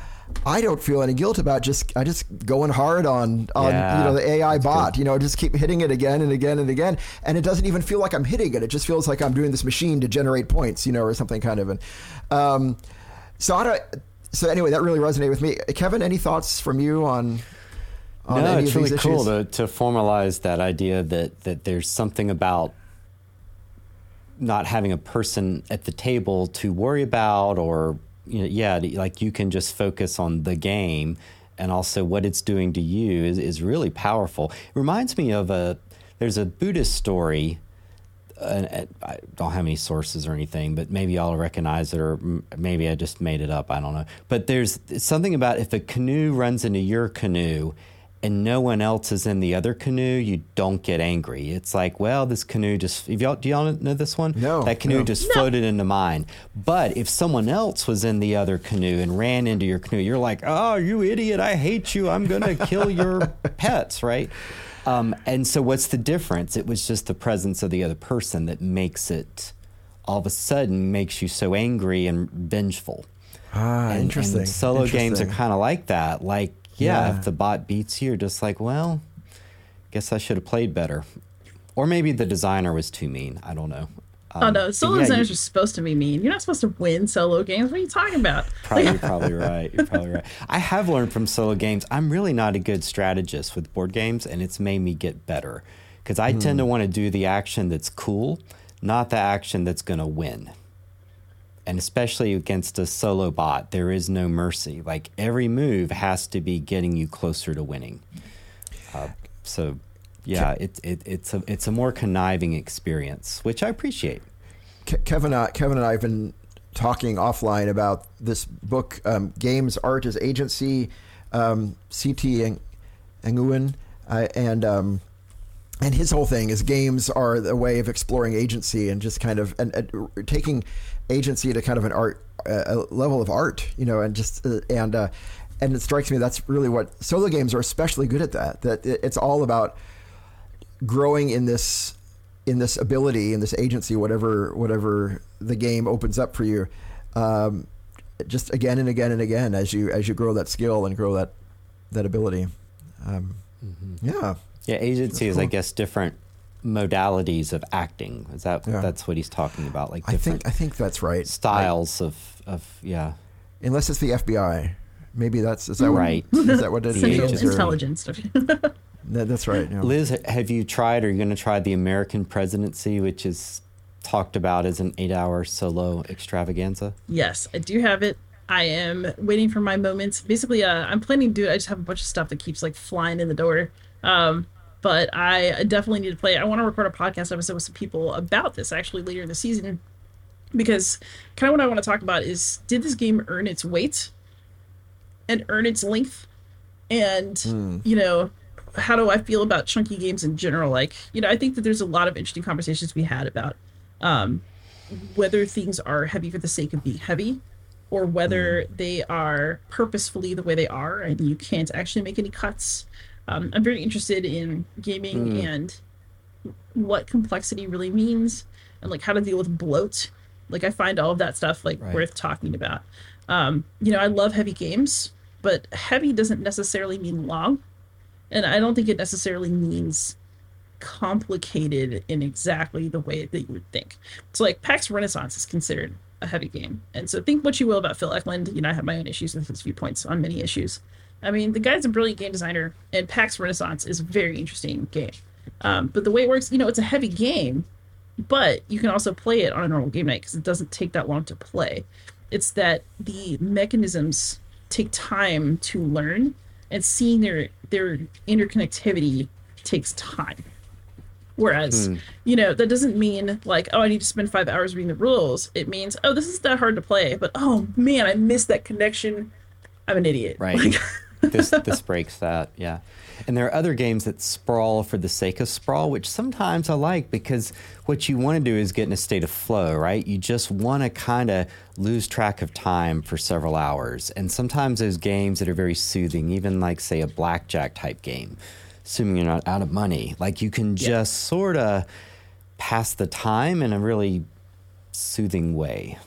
I don't feel any guilt about just I just going hard on on yeah, you know the AI bot. Good. You know, just keep hitting it again and again and again, and it doesn't even feel like I'm hitting it. It just feels like I'm doing this machine to generate points, you know, or something kind of. And um, so I don't. So anyway, that really resonated with me. Kevin, any thoughts from you on? on no, it's really cool to, to formalize that idea that that there's something about not having a person at the table to worry about or you know, yeah, like you can just focus on the game and also what it's doing to you is, is really powerful. It reminds me of a there's a Buddhist story. I don't have any sources or anything, but maybe I'll recognize it, or maybe I just made it up. I don't know. But there's something about if a canoe runs into your canoe and no one else is in the other canoe, you don't get angry. It's like, well, this canoe just, y'all, do y'all know this one? No. That canoe no. just no. floated into mine. But if someone else was in the other canoe and ran into your canoe, you're like, oh, you idiot, I hate you. I'm going to kill your pets, right? Um, and so what's the difference? It was just the presence of the other person that makes it, all of a sudden, makes you so angry and vengeful. Ah, and, interesting. And solo interesting. games are kind of like that. Like, yeah, yeah, if the bot beats you, you're just like, well, guess I should have played better. Or maybe the designer was too mean. I don't know. Um, oh no, solo yeah, designers you, are supposed to be mean. You're not supposed to win solo games. What are you talking about? Probably, you're probably right. You're probably right. I have learned from solo games. I'm really not a good strategist with board games, and it's made me get better because I tend to hmm. want to do the action that's cool, not the action that's going to win and especially against a solo bot, there is no mercy. Like every move has to be getting you closer to winning. Uh, so, yeah, it, it, it's a it's a more conniving experience, which I appreciate. Kevin, uh, Kevin and I have been talking offline about this book, um, Games Art as Agency, um, C.T. Nguyen, uh, and um, and his whole thing is games are a way of exploring agency and just kind of and, and taking agency to kind of an art a level of art, you know, and just uh, and uh, and it strikes me that's really what solo games are especially good at that. That it's all about growing in this in this ability in this agency, whatever whatever the game opens up for you. Um, just again and again and again as you as you grow that skill and grow that that ability. Um, mm-hmm. Yeah. Yeah, agency is, I guess, different modalities of acting. Is that yeah. that's what he's talking about? Like I think I think that's right. Styles I, of of yeah. Unless it's the FBI, maybe that's is that right? What, is that what it is? Intelligence stuff. that's right. Yeah. Liz, have you tried? Or are you going to try the American presidency, which is talked about as an eight-hour solo extravaganza? Yes, I do have it. I am waiting for my moments. Basically, uh, I'm planning to do it. I just have a bunch of stuff that keeps like flying in the door. Um, but I definitely need to play. I want to record a podcast episode with some people about this actually later in the season because kind of what I want to talk about is did this game earn its weight and earn its length and mm. you know how do i feel about chunky games in general like you know i think that there's a lot of interesting conversations we had about um, whether things are heavy for the sake of being heavy or whether mm. they are purposefully the way they are and you can't actually make any cuts um, i'm very interested in gaming mm. and what complexity really means and like how to deal with bloat like i find all of that stuff like right. worth talking about um, you know i love heavy games but heavy doesn't necessarily mean long. And I don't think it necessarily means complicated in exactly the way that you would think. So, like, PAX Renaissance is considered a heavy game. And so, think what you will about Phil Eklund. You know, I have my own issues with his viewpoints on many issues. I mean, the guy's a brilliant game designer, and PAX Renaissance is a very interesting game. Um, but the way it works, you know, it's a heavy game, but you can also play it on a normal game night because it doesn't take that long to play. It's that the mechanisms take time to learn and seeing their their interconnectivity takes time whereas hmm. you know that doesn't mean like oh i need to spend five hours reading the rules it means oh this is that hard to play but oh man i missed that connection i'm an idiot right like, this this breaks that yeah and there are other games that sprawl for the sake of sprawl, which sometimes I like because what you want to do is get in a state of flow, right? You just want to kind of lose track of time for several hours. And sometimes those games that are very soothing, even like, say, a blackjack type game, assuming you're not out of money, like you can yeah. just sort of pass the time in a really soothing way.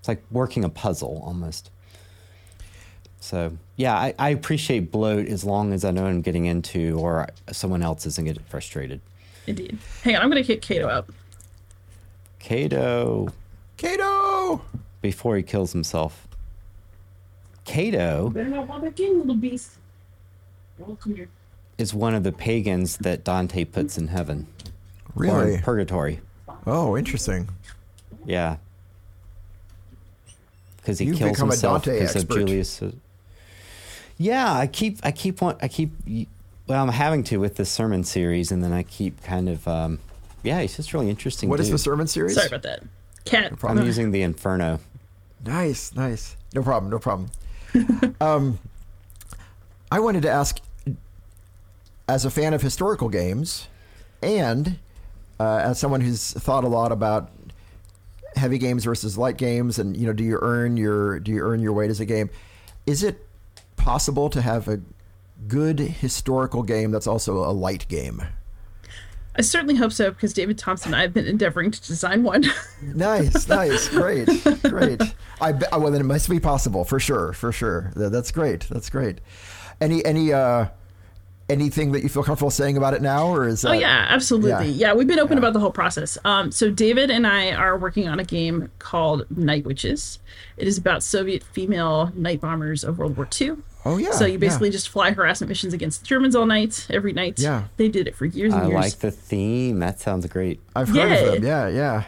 It's like working a puzzle almost. So yeah, I, I, appreciate bloat as long as I know I'm getting into, or someone else isn't getting frustrated. Indeed. Hang on, I'm gonna kick Cato out. Cato. Cato. Before he kills himself. Cato. Better not walk back in, little beast. Welcome here. Is one of the pagans that Dante puts in heaven. Really? purgatory. Oh, interesting. Yeah. Because he You've kills himself because of Julius. Yeah, I keep I keep want I keep well I'm having to with this sermon series, and then I keep kind of um, yeah, he's just really interesting. What dude. is the sermon series? Sorry about that. Cat. No I'm using the Inferno. Nice, nice. No problem. No problem. um, I wanted to ask, as a fan of historical games, and uh, as someone who's thought a lot about heavy games versus light games, and you know, do you earn your do you earn your weight as a game? Is it possible to have a good historical game that's also a light game? I certainly hope so because David Thompson and I have been endeavoring to design one. nice, nice, great, great. I well then it must be possible for sure, for sure. That's great. That's great. Any any uh anything that you feel comfortable saying about it now or is oh, that, oh yeah absolutely yeah, yeah we've been open yeah. about the whole process um, so david and i are working on a game called night witches it is about soviet female night bombers of world war ii oh yeah so you basically yeah. just fly harassment missions against the germans all night every night yeah they did it for years and i years I like the theme that sounds great i've heard yeah. of them yeah yeah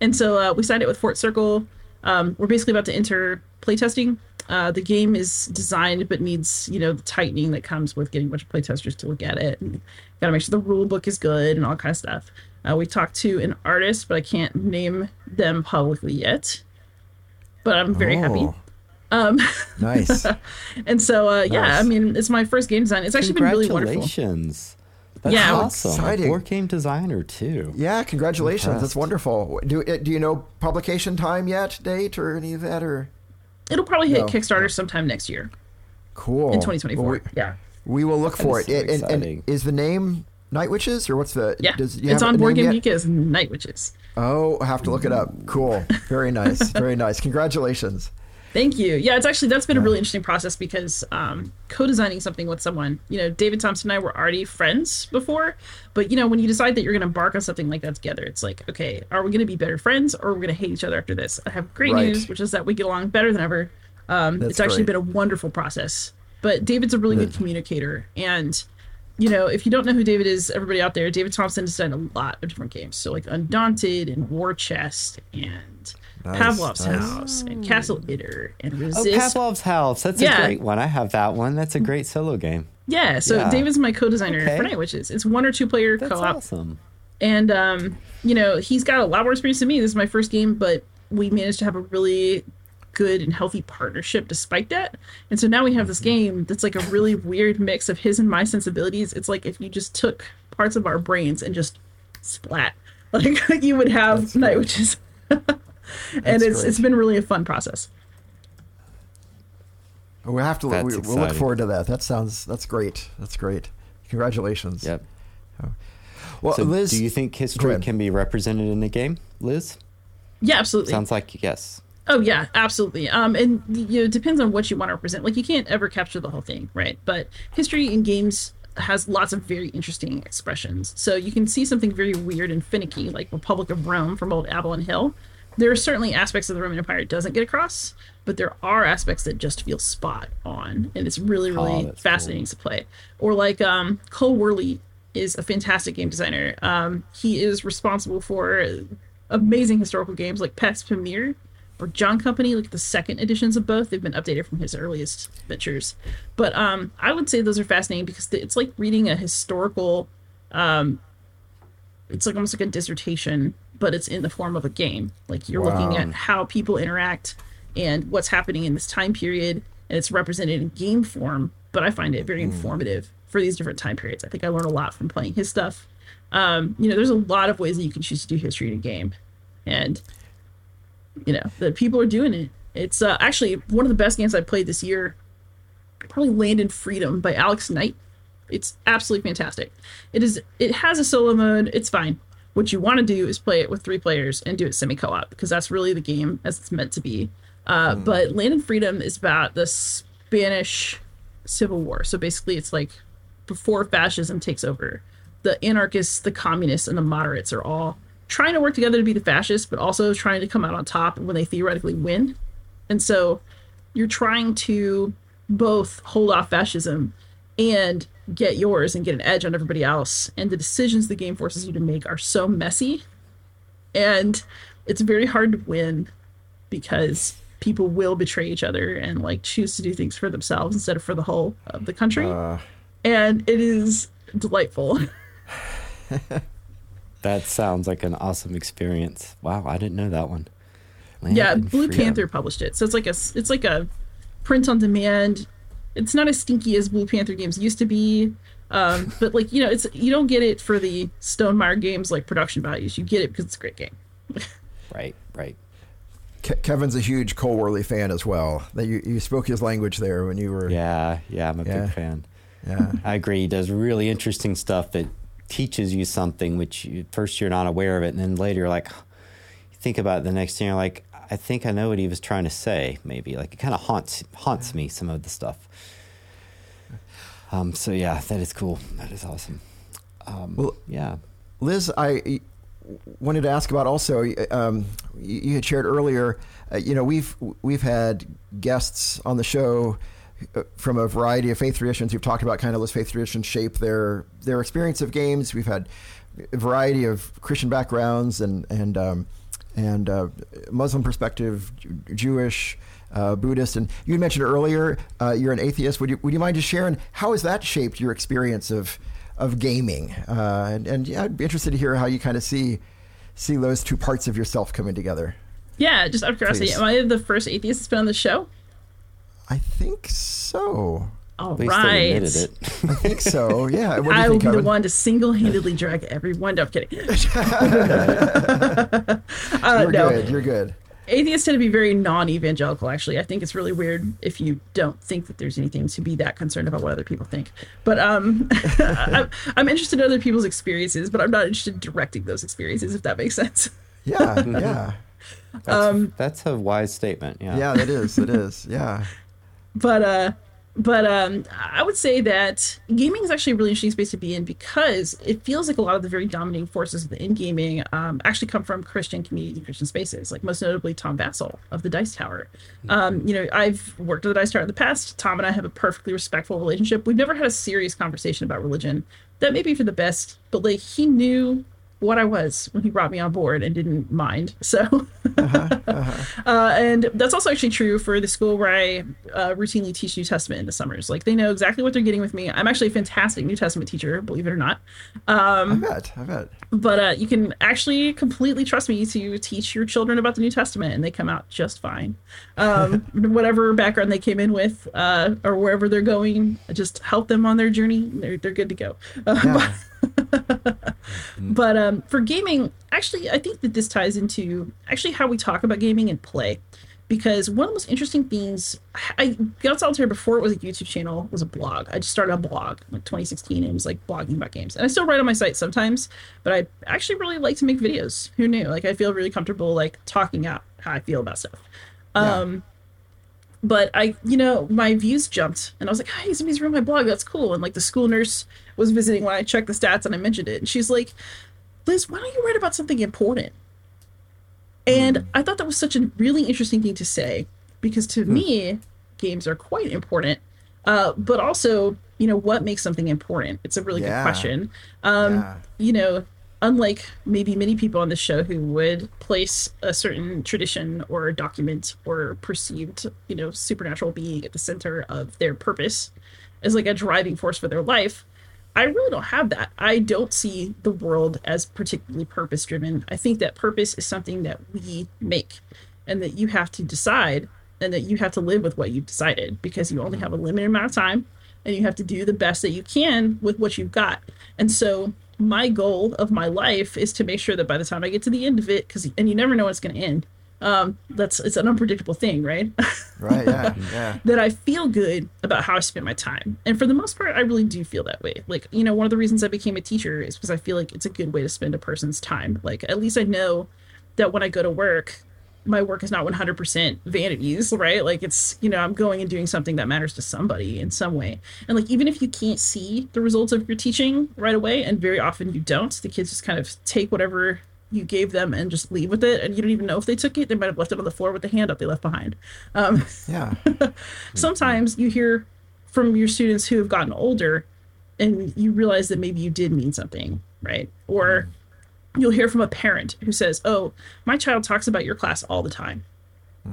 and so uh, we signed it with fort circle um, we're basically about to enter playtesting uh, the game is designed but needs, you know, the tightening that comes with getting a bunch of playtesters to look at it. And got to make sure the rule book is good and all kind of stuff. Uh, we talked to an artist, but I can't name them publicly yet. But I'm very oh. happy. Um, nice. and so, uh, yeah. I mean, it's my first game design. It's actually been really wonderful. Congratulations. That's yeah, awesome. Exciting. Board game designer too. Yeah, congratulations. That's wonderful. Do do you know publication time yet, date or any of that or? It'll probably hit no. Kickstarter sometime next year. Cool. In 2024. Well, we, yeah. We will look for it. So and, and, is the name Night Witches or what's the? Yeah. Does, it's on Board Game Geek as Night Witches. Oh, I have to look it up. Cool. Very nice. Very nice. Congratulations. Thank you. Yeah, it's actually that's been a really interesting process because um, co-designing something with someone, you know, David Thompson and I were already friends before, but you know, when you decide that you're going to embark on something like that together, it's like, okay, are we going to be better friends or are we going to hate each other after this? I have great right. news, which is that we get along better than ever. Um, it's actually great. been a wonderful process. But David's a really good communicator, and you know, if you don't know who David is, everybody out there, David Thompson has done a lot of different games. So like Undaunted and War Chest and Nice, Pavlov's nice. House and Castle Itter and oh, Resist. Oh, Pavlov's House. That's yeah. a great one. I have that one. That's a great solo game. Yeah. So yeah. David's my co-designer okay. for Night Witches. It's one or two player That's co-op. Awesome. And um, you know, he's got a lot more experience than me. This is my first game, but we managed to have a really good and healthy partnership despite that. And so now we have this mm-hmm. game that's like a really weird mix of his and my sensibilities. It's like if you just took parts of our brains and just splat, like you would have that's night witches. and it's great. it's been really a fun process. We have to. we, will look forward to that. That sounds. That's great. That's great. Congratulations. Yep. Oh. Well, so Liz, do you think history can be represented in the game, Liz? Yeah, absolutely. Sounds like yes. Oh yeah, absolutely. Um, and you know, it depends on what you want to represent. Like you can't ever capture the whole thing, right? But history in games has lots of very interesting expressions. So you can see something very weird and finicky, like Republic of Rome from old Avalon Hill. There are certainly aspects of the Roman Empire it doesn't get across, but there are aspects that just feel spot on, and it's really, really oh, fascinating cool. to play. Or like um, Cole Wehrle is a fantastic game designer. Um, he is responsible for amazing historical games like Pax Pamir or John Company, like the second editions of both. They've been updated from his earliest ventures. But um, I would say those are fascinating because it's like reading a historical. Um, it's like almost like a dissertation, but it's in the form of a game. Like you're wow. looking at how people interact and what's happening in this time period, and it's represented in game form. But I find it very mm. informative for these different time periods. I think I learned a lot from playing his stuff. Um, you know, there's a lot of ways that you can choose to do history in a game, and you know the people are doing it. It's uh, actually one of the best games I played this year. Probably Land and Freedom by Alex Knight. It's absolutely fantastic. It is. It has a solo mode. It's fine. What you want to do is play it with three players and do it semi co-op because that's really the game as it's meant to be. Uh, mm. But Land and Freedom is about the Spanish Civil War. So basically, it's like before fascism takes over. The anarchists, the communists, and the moderates are all trying to work together to be the fascists, but also trying to come out on top when they theoretically win. And so you're trying to both hold off fascism and get yours and get an edge on everybody else. And the decisions the game forces you to make are so messy. And it's very hard to win because people will betray each other and like choose to do things for themselves instead of for the whole of the country. Uh, and it is delightful. that sounds like an awesome experience. Wow, I didn't know that one. Land yeah, Blue. Panther published it, so it's like a it's like a print on demand. It's not as stinky as Blue Panther games used to be, um, but like you know, it's you don't get it for the Stonemaier games like production values. You get it because it's a great game. right, right. Ke- Kevin's a huge Cole Wehrle fan as well. That you, you spoke his language there when you were. Yeah, yeah, I'm a yeah. big fan. Yeah, I agree. He does really interesting stuff that teaches you something, which you, first you're not aware of it, and then later you're like, you think about it the next thing, you're like, I think I know what he was trying to say. Maybe like it kind of haunts haunts me some of the stuff. Um, so yeah, that is cool. That is awesome. Um, well, yeah, Liz, I wanted to ask about also. Um, you had shared earlier. Uh, you know, we've we've had guests on the show uh, from a variety of faith traditions. We've talked about kind of those faith traditions shape their their experience of games. We've had a variety of Christian backgrounds and and um, and uh, Muslim perspective, Jewish, uh, Buddhist, and you mentioned earlier uh, you're an atheist. Would you would you mind just sharing how has that shaped your experience of of gaming? Uh, and, and yeah, I'd be interested to hear how you kind of see see those two parts of yourself coming together. Yeah, just out of curiosity, Please. am I the first atheist that's been on the show? I think so. All right. I think so. Yeah. I will be the one to single-handedly drag everyone. No, I'm kidding. uh, You're no. good. You're good. Atheists tend to be very non-evangelical. Actually, I think it's really weird if you don't think that there's anything to be that concerned about what other people think. But um, I'm, I'm interested in other people's experiences, but I'm not interested in directing those experiences. If that makes sense. Yeah. Yeah. That's, um, that's a wise statement. Yeah. Yeah, that is. It is. Yeah but uh but um, I would say that gaming is actually a really interesting space to be in because it feels like a lot of the very dominating forces of the in gaming um, actually come from Christian communities and Christian spaces, like most notably Tom Vasel of the Dice Tower. Um, you know, I've worked at the Dice Tower in the past. Tom and I have a perfectly respectful relationship. We've never had a serious conversation about religion. That may be for the best, but like he knew what I was when he brought me on board and didn't mind. So, uh-huh, uh-huh. Uh, and that's also actually true for the school where I uh, routinely teach New Testament in the summers. Like they know exactly what they're getting with me. I'm actually a fantastic New Testament teacher, believe it or not. Um, I bet, I bet. But uh, you can actually completely trust me to teach your children about the New Testament, and they come out just fine. Um, whatever background they came in with, uh, or wherever they're going, just help them on their journey. They're they're good to go. Uh, yeah. but um, for gaming, actually, I think that this ties into actually how we talk about gaming and play. Because one of the most interesting things, I got Solitaire before it was a YouTube channel, was a blog. I just started a blog in like 2016 and it was like blogging about games. And I still write on my site sometimes, but I actually really like to make videos. Who knew? Like, I feel really comfortable like talking out how I feel about stuff. Yeah. Um, but I, you know, my views jumped, and I was like, "Hey, somebody's read my blog. That's cool." And like the school nurse was visiting when I checked the stats, and I mentioned it, and she's like, "Liz, why don't you write about something important?" And. I thought that was such a really interesting thing to say because to mm. me, games are quite important. Uh, but also, you know, what makes something important? It's a really yeah. good question. Um, yeah. You know, unlike maybe many people on the show who would place a certain tradition or document or perceived, you know, supernatural being at the center of their purpose as like a driving force for their life, I really don't have that. I don't see the world as particularly purpose driven. I think that purpose is something that we make and that you have to decide and that you have to live with what you've decided because you only mm-hmm. have a limited amount of time and you have to do the best that you can with what you've got. And so my goal of my life is to make sure that by the time I get to the end of it, because and you never know when it's going to end. Um, that's it's an unpredictable thing, right? Right. Yeah. Yeah. that I feel good about how I spend my time, and for the most part, I really do feel that way. Like you know, one of the reasons I became a teacher is because I feel like it's a good way to spend a person's time. Like at least I know that when I go to work, my work is not 100% vanities, right? Like it's, you know, I'm going and doing something that matters to somebody in some way. And like, even if you can't see the results of your teaching right away, and very often you don't, the kids just kind of take whatever you gave them and just leave with it. And you don't even know if they took it. They might have left it on the floor with the hand up they left behind. Um, yeah. sometimes you hear from your students who have gotten older and you realize that maybe you did mean something, right? Or, mm you'll hear from a parent who says, "Oh, my child talks about your class all the time."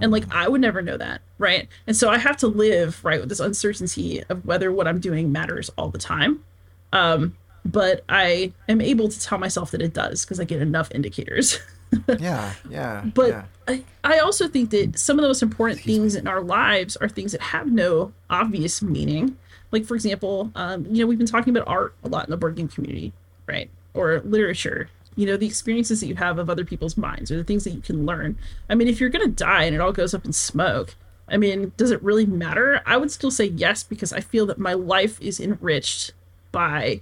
And like I would never know that, right? And so I have to live right with this uncertainty of whether what I'm doing matters all the time. Um, but I am able to tell myself that it does because I get enough indicators. yeah, yeah. But yeah. I, I also think that some of the most important things in our lives are things that have no obvious meaning. Like for example, um, you know, we've been talking about art a lot in the board game community, right? Or literature you know the experiences that you have of other people's minds or the things that you can learn i mean if you're going to die and it all goes up in smoke i mean does it really matter i would still say yes because i feel that my life is enriched by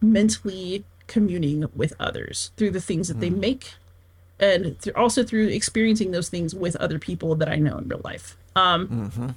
mentally communing with others through the things that mm. they make and th- also through experiencing those things with other people that i know in real life um, mm-hmm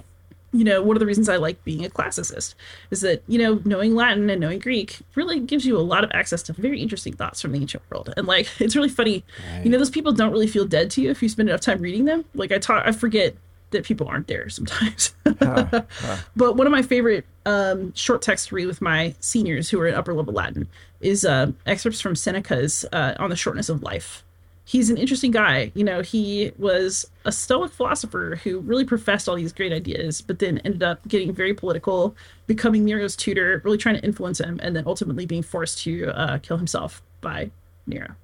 you know, one of the reasons I like being a classicist is that, you know, knowing Latin and knowing Greek really gives you a lot of access to very interesting thoughts from the ancient world. And like, it's really funny. Right. You know, those people don't really feel dead to you if you spend enough time reading them. Like, I talk, I forget that people aren't there sometimes. huh, huh. But one of my favorite um, short texts to read with my seniors who are in upper level Latin is uh, excerpts from Seneca's uh, On the Shortness of Life he's an interesting guy. You know, he was a Stoic philosopher who really professed all these great ideas, but then ended up getting very political, becoming Nero's tutor, really trying to influence him, and then ultimately being forced to uh, kill himself by Nero.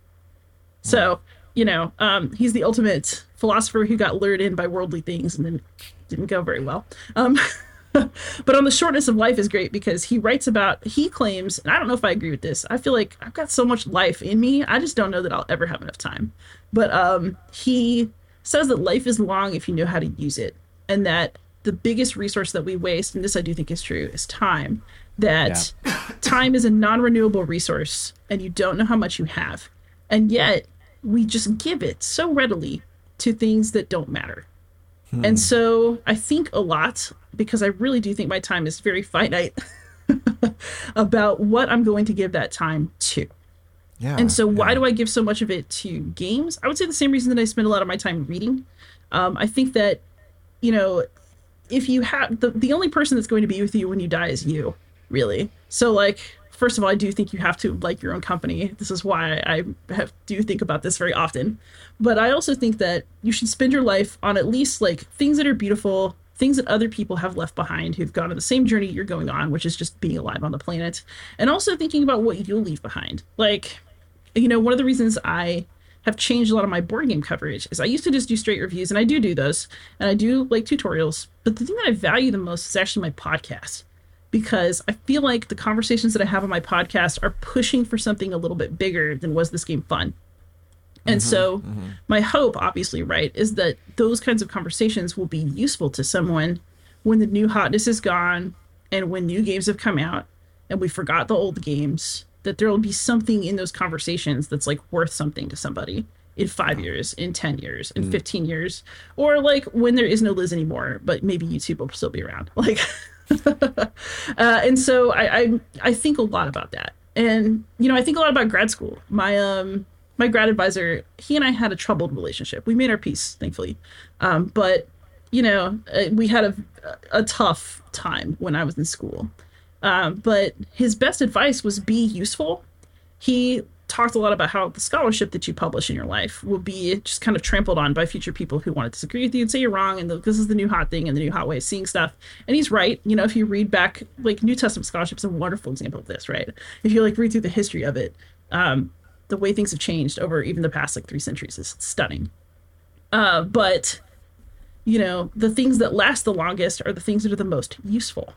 So, you know, um, he's the ultimate philosopher who got lured in by worldly things and then didn't go very well. Um, but on the shortness of life is great because he writes about he claims and i don't know if i agree with this i feel like i've got so much life in me i just don't know that i'll ever have enough time but um he says that life is long if you know how to use it and that the biggest resource that we waste and this i do think is true is time that yeah. time is a non-renewable resource and you don't know how much you have and yet we just give it so readily to things that don't matter Hmm. And so I think a lot because I really do think my time is very finite about what I'm going to give that time to. Yeah. And so why yeah. do I give so much of it to games? I would say the same reason that I spend a lot of my time reading. Um, I think that, you know, if you have the, the only person that's going to be with you when you die is you, really. So like first of all, I do think you have to like your own company. This is why I have, do think about this very often. But I also think that you should spend your life on at least like things that are beautiful, things that other people have left behind who've gone on the same journey you're going on, which is just being alive on the planet, and also thinking about what you'll leave behind. Like, you know, one of the reasons I have changed a lot of my board game coverage is I used to just do straight reviews, and I do do those, and I do like tutorials. But the thing that I value the most is actually my podcast because I feel like the conversations that I have on my podcast are pushing for something a little bit bigger than was this game fun. And mm-hmm, so, mm-hmm. my hope, obviously, right, is that those kinds of conversations will be useful to someone when the new hotness is gone and when new games have come out and we forgot the old games, that there will be something in those conversations that's like worth something to somebody in five years, in 10 years, in mm. 15 years, or like when there is no Liz anymore, but maybe YouTube will still be around. Like, uh, and so I, I I think a lot about that, and you know I think a lot about grad school. My um my grad advisor, he and I had a troubled relationship. We made our peace, thankfully, um, but you know uh, we had a a tough time when I was in school. Um, but his best advice was be useful. He talked a lot about how the scholarship that you publish in your life will be just kind of trampled on by future people who want to disagree with you and say you're wrong and the, this is the new hot thing and the new hot way of seeing stuff. And he's right. You know, if you read back, like New Testament scholarship is a wonderful example of this, right? If you like read through the history of it, um, the way things have changed over even the past like three centuries is stunning. Uh, but you know, the things that last the longest are the things that are the most useful.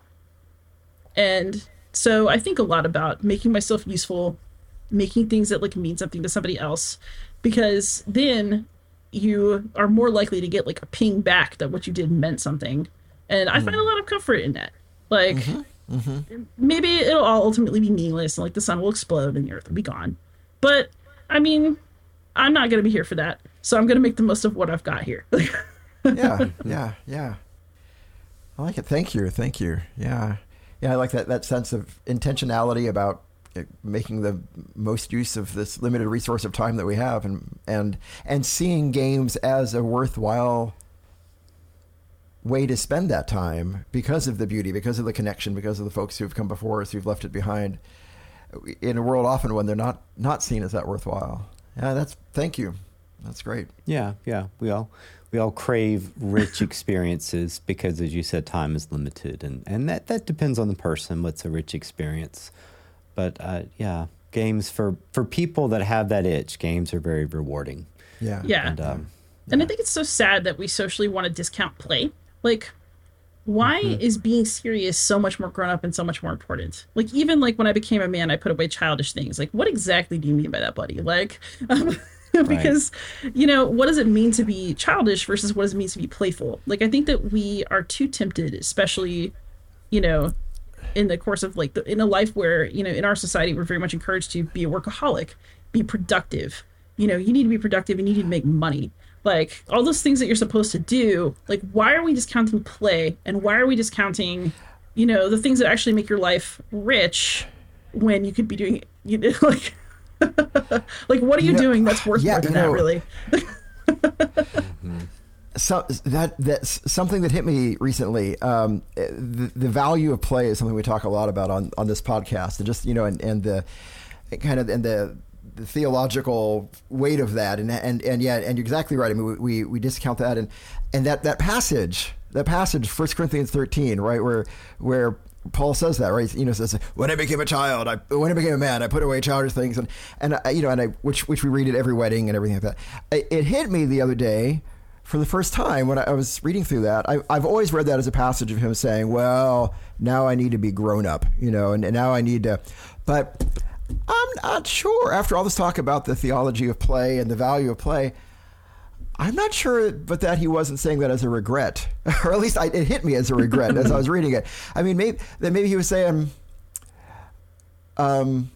And so I think a lot about making myself useful making things that like mean something to somebody else because then you are more likely to get like a ping back that what you did meant something. And i mm. find a lot of comfort in that. Like mm-hmm. Mm-hmm. maybe it'll all ultimately be meaningless and like the sun will explode and the earth will be gone. But i mean i'm not going to be here for that. So i'm going to make the most of what i've got here. Yeah yeah yeah. I like it. Thank you thank you. Yeah. Yeah i like that that sense of intentionality about making the most use of this limited resource of time that we have and and and seeing games as a worthwhile way to spend that time because of the beauty because of the connection because of the folks who've come before us who've left it behind in a world often when they're not not seen as that worthwhile. Yeah that's thank you. That's great. Yeah yeah. We all we all crave rich experiences because as you said time is limited. And and that that depends on the person what's a rich experience but uh, yeah, games for for people that have that itch, games are very rewarding. Yeah, yeah. And, um, yeah. and I think it's so sad that we socially want to discount play. Like, why mm-hmm. is being serious so much more grown up and so much more important? Like, even like when I became a man, I put away childish things. Like, what exactly do you mean by that, buddy? Like. Um, because right. you know what does it mean to be childish versus what does it mean to be playful like i think that we are too tempted especially you know in the course of like the, in a life where you know in our society we're very much encouraged to be a workaholic be productive. You know you need to be productive and you need to make money. Like all those things that you're supposed to do like why are we discounting play? And why are we discounting you know the things that actually make your life rich when you could be doing you know like like what are you, you know, doing that's worth yeah, more than that really? Mm-hmm so that that's something that hit me recently. Um, the, the value of play is something we talk a lot about on, on this podcast, and just you know, and, and the kind of and the the theological weight of that, and and and yeah, and you're exactly right. I mean, we we discount that, and and that that passage, that passage, First Corinthians 13, right, where where Paul says that, right? You know, says when I became a child, I when I became a man, I put away childish things, and and I, you know, and I which which we read at every wedding and everything like that. It, it hit me the other day for the first time when I was reading through that. I, have always read that as a passage of him saying, "Well, now I need to be grown up," you know, and, and now I need to. But I'm not sure. After all this talk about the theology of play and the value of play, I'm not sure, but that he wasn't saying that as a regret, or at least I, it hit me as a regret as I was reading it. I mean, maybe that maybe he was saying, um,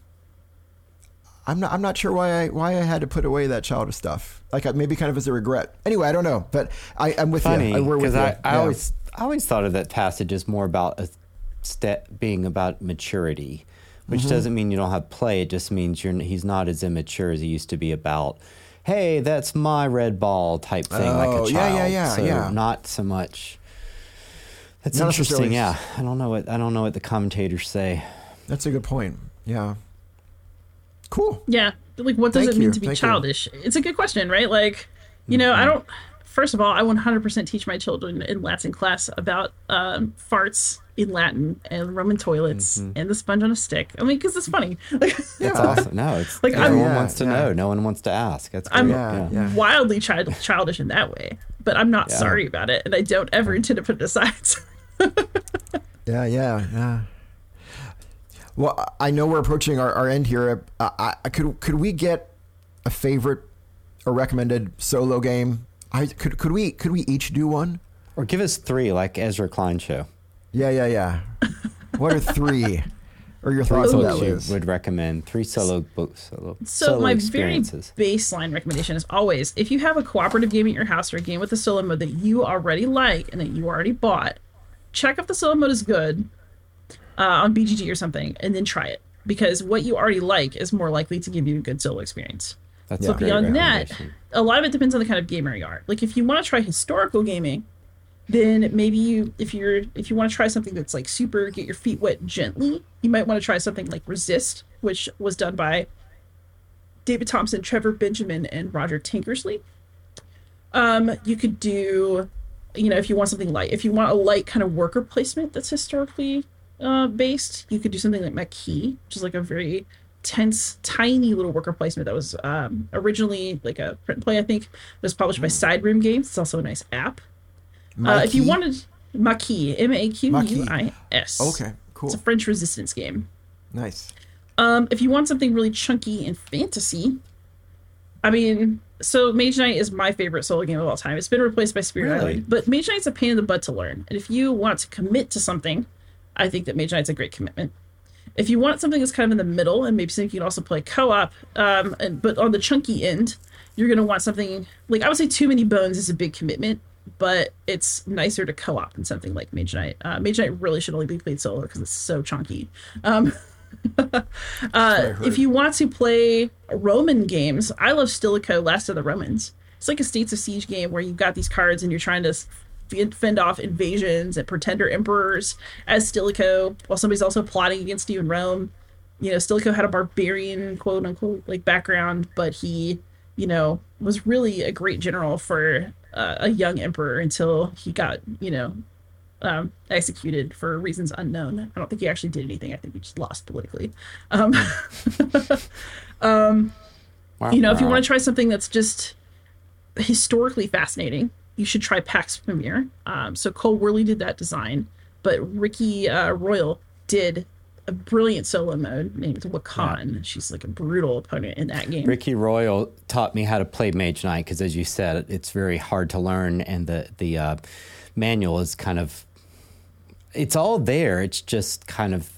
I'm not I'm not sure why I why I had to put away that childish stuff like maybe kind of as a regret. Anyway, I don't know, but I, am with Funny, you. Because I, I, I yeah. always I always thought of that passage as more about a step being about maturity, which mm-hmm. doesn't mean you don't have play. It just means you're he's not as immature as he used to be about. Hey, that's my red ball type thing, oh, like a child. Yeah, yeah, yeah, so yeah. Not so much. That's not interesting. Yeah, I don't know what I don't know what the commentators say. That's a good point. Yeah. Cool. Yeah. Like, what does Thank it mean you. to be Thank childish? You. It's a good question, right? Like, you know, mm-hmm. I don't. First of all, I 100% teach my children in Latin class about um, farts in Latin and Roman toilets mm-hmm. and the sponge on a stick. I mean, because it's funny. That's yeah. awesome. No, it's like everyone wants to yeah. know. No one wants to ask. That's great. I'm yeah, wildly child- childish in that way, but I'm not sorry about it, and I don't ever intend to put it aside. yeah, yeah, yeah. Well, I know we're approaching our, our end here. Uh, I, could could we get a favorite or recommended solo game? I could could we could we each do one? Or give us three, like Ezra Klein show. Yeah, yeah, yeah. what are three? Or your thoughts on that? You would recommend three solo books. Solo, so solo my very baseline recommendation is always if you have a cooperative game at your house or a game with a solo mode that you already like and that you already bought, check if the solo mode is good uh, on BGG or something, and then try it because what you already like is more likely to give you a good solo experience. That's so beyond that, a lot of it depends on the kind of gamer you are. Like if you want to try historical gaming, then maybe you if you're if you want to try something that's like super get your feet wet gently, you might want to try something like Resist, which was done by David Thompson, Trevor Benjamin, and Roger Tankersley. Um, you could do, you know, if you want something light, if you want a light kind of worker placement that's historically uh, based, you could do something like Maquis, which is like a very tense, tiny little worker placement that was um, originally like a print play, I think. It was published by hmm. Side Room Games. It's also a nice app. Uh, if you wanted Maquis, M A Q U I S. Okay, cool. It's a French resistance game. Nice. Um, if you want something really chunky and fantasy, I mean, so Mage Knight is my favorite solo game of all time. It's been replaced by Spirit really? Island, but Mage Knight's a pain in the butt to learn. And if you want to commit to something, I think that Mage Knight's a great commitment. If you want something that's kind of in the middle, and maybe something you can also play co-op, um, and, but on the chunky end, you're gonna want something like I would say Too Many Bones is a big commitment, but it's nicer to co-op than something like Mage Knight. Uh, Mage Knight really should only be played solo because it's so chunky. Um, uh, if you want to play Roman games, I love Stilicho Last of the Romans. It's like a States of Siege game where you've got these cards and you're trying to fend off invasions and pretender emperors as Stilicho, while somebody's also plotting against you in Rome. You know, Stilicho had a barbarian quote unquote like background, but he, you know, was really a great general for uh, a young emperor until he got, you know, um, executed for reasons unknown. I don't think he actually did anything. I think he just lost politically. Um, um, wow, you know, wow. if you want to try something that's just historically fascinating, you should try Pax Pamir. Um, so Cole Wehrle did that design, but Ricky uh, Royal did a brilliant solo mode named Wakhan. Yeah. She's like a brutal opponent in that game. Ricky Royal taught me how to play Mage Knight because, as you said, it's very hard to learn, and the the uh, manual is kind of it's all there. It's just kind of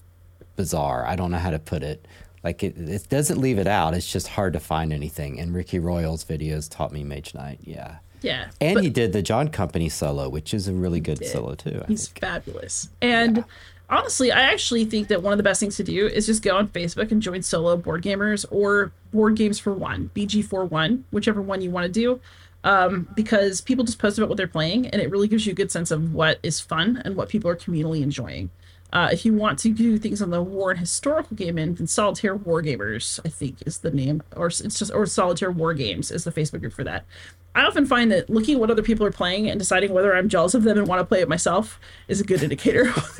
bizarre. I don't know how to put it. Like it, it doesn't leave it out. It's just hard to find anything. And Ricky Royal's videos taught me Mage Knight. Yeah. Yeah. And but, he did the John Company solo, which is a really good solo too. I He's think. fabulous. And yeah. honestly, I actually think that one of the best things to do is just go on Facebook and join solo board gamers or board games for one, BG for one, whichever one you want to do. Um, because people just post about what they're playing and it really gives you a good sense of what is fun and what people are communally enjoying. Uh, if you want to do things on the war and historical game end, then Solitaire War Gamers, I think, is the name, or it's just or Solitaire War Games is the Facebook group for that. I often find that looking at what other people are playing and deciding whether I'm jealous of them and want to play it myself is a good indicator.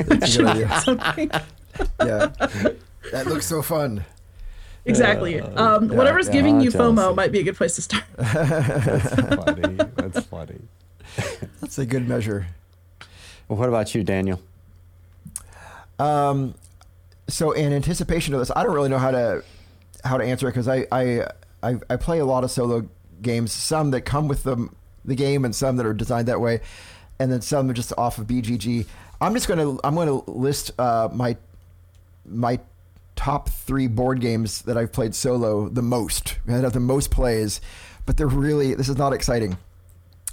yeah, that looks so fun. Exactly. Uh, um, yeah, whatever's yeah, giving you jealousy. FOMO might be a good place to start. That's funny. That's funny. That's a good measure. Well, what about you, Daniel? Um, so in anticipation of this, I don't really know how to how to answer it because I, I I I play a lot of solo games, some that come with the the game and some that are designed that way, and then some are just off of BGG. I'm just gonna I'm gonna list uh, my my top three board games that I've played solo the most that have the most plays, but they're really this is not exciting.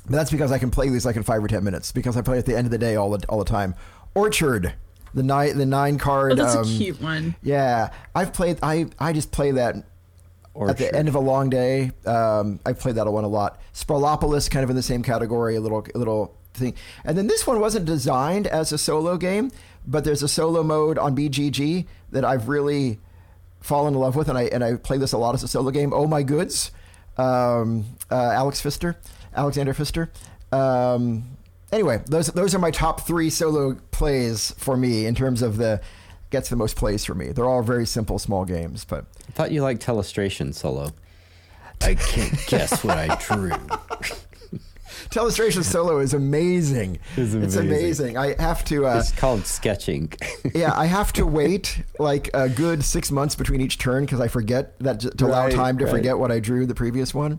But that's because I can play these like in five or ten minutes because I play at the end of the day all the all the time. Orchard, the nine the nine card. Oh, that's um, a cute one. Yeah, I've played. I I just play that Orchard. At the end of a long day, um, I played that one a lot. Sprawlopolis, kind of in the same category, a little, a little thing. And then this one wasn't designed as a solo game, but there's a solo mode on BGG that I've really fallen in love with, and I and I play this a lot as a solo game. Oh my goods, um, uh, Alex Pfister, Alexander Pfister. Um, anyway, those those are my top three solo plays for me in terms of the gets the most plays for me. They're all very simple, small games. But I thought you liked Telestration solo. I can't guess what I drew. Telestration solo is amazing. It's amazing. It's amazing. I have to. Uh, it's called sketching. yeah, I have to wait like a good six months between each turn because I forget that to allow time to right. forget what I drew the previous one.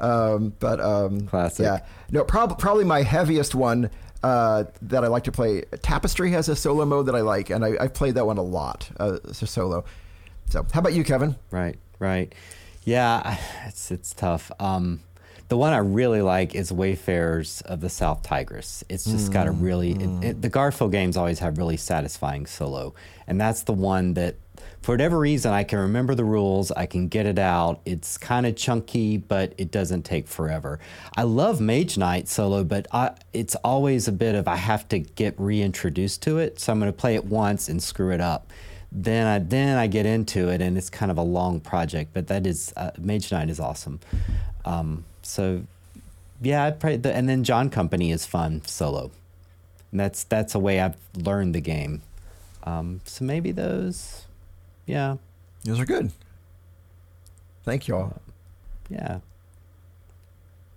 Um, but um, classic. Yeah, no, prob- probably my heaviest one uh, that I like to play. Tapestry has a solo mode that I like, and I, have played that one a lot uh, as a solo. So, how about you, Kevin? Right, right. Yeah, it's it's tough. Um, the one I really like is Wayfarers of the South Tigris. It's just mm, got a really mm. it, it, the Garphill games always have really satisfying solo, and that's the one that for whatever reason I can remember the rules, I can get it out. It's kind of chunky, but it doesn't take forever. I love Mage Knight solo, but I, it's always a bit of I have to get reintroduced to it, so I'm going to play it once and screw it up then I then I get into it, and it's kind of a long project. But that is uh, Mage Knight is awesome. Um, so yeah, I'd probably the, and then John Company is fun solo. And that's that's a way I've learned the game. Um, so maybe those, yeah, those are good. Thank you all. Uh, yeah.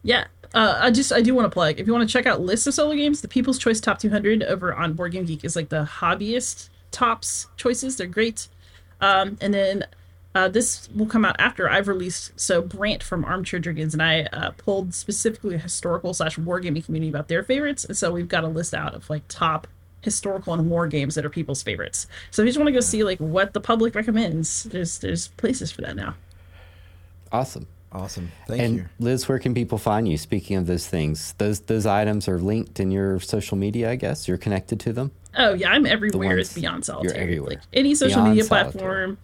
Yeah, uh, I just I do want to plug. If you want to check out lists of solo games, the People's Choice Top 200 over on Board Game Geek is like the hobbyist tops choices. They're great. Um, and then uh, this will come out after I've released. So Brant from Armchair Dragoons and I uh, pulled specifically a historical slash wargaming community about their favorites, and so we've got a list out of like top historical and war games that are people's favorites. So if you just want to go see like what the public recommends, there's there's places for that now. Awesome. Awesome. Thank and you. Liz, where can people find you? Speaking of those things, those those items are linked in your social media, I guess. You're connected to them. Oh yeah, I'm everywhere. It's Beyond Solitaire. You're everywhere. Like any social Beyond media Solitaire. platform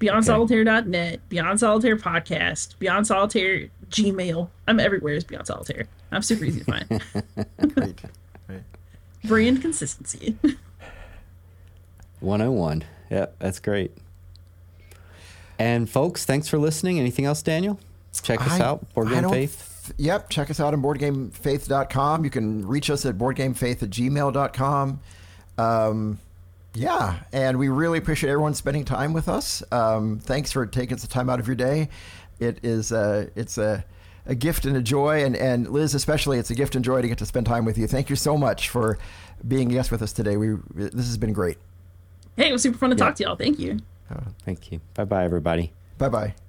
BeyondSolitaire.net, okay. Beyond Solitaire podcast, Beyond Solitaire Gmail. I'm everywhere as Beyond Solitaire. I'm super easy to find. Great. Great. Brand consistency. 101. Yep, that's great. And folks, thanks for listening. Anything else, Daniel? Check us I, out, Board Game Faith. Yep, check us out on boardgamefaith.com. You can reach us at boardgamefaith at gmail.com. Um, yeah, and we really appreciate everyone spending time with us. Um, thanks for taking some time out of your day. It is uh, it's a, a gift and a joy, and, and Liz especially, it's a gift and joy to get to spend time with you. Thank you so much for being a guest with us today. We this has been great. Hey, it was super fun to yeah. talk to y'all. Thank you. Oh, thank you. Bye bye, everybody. Bye bye.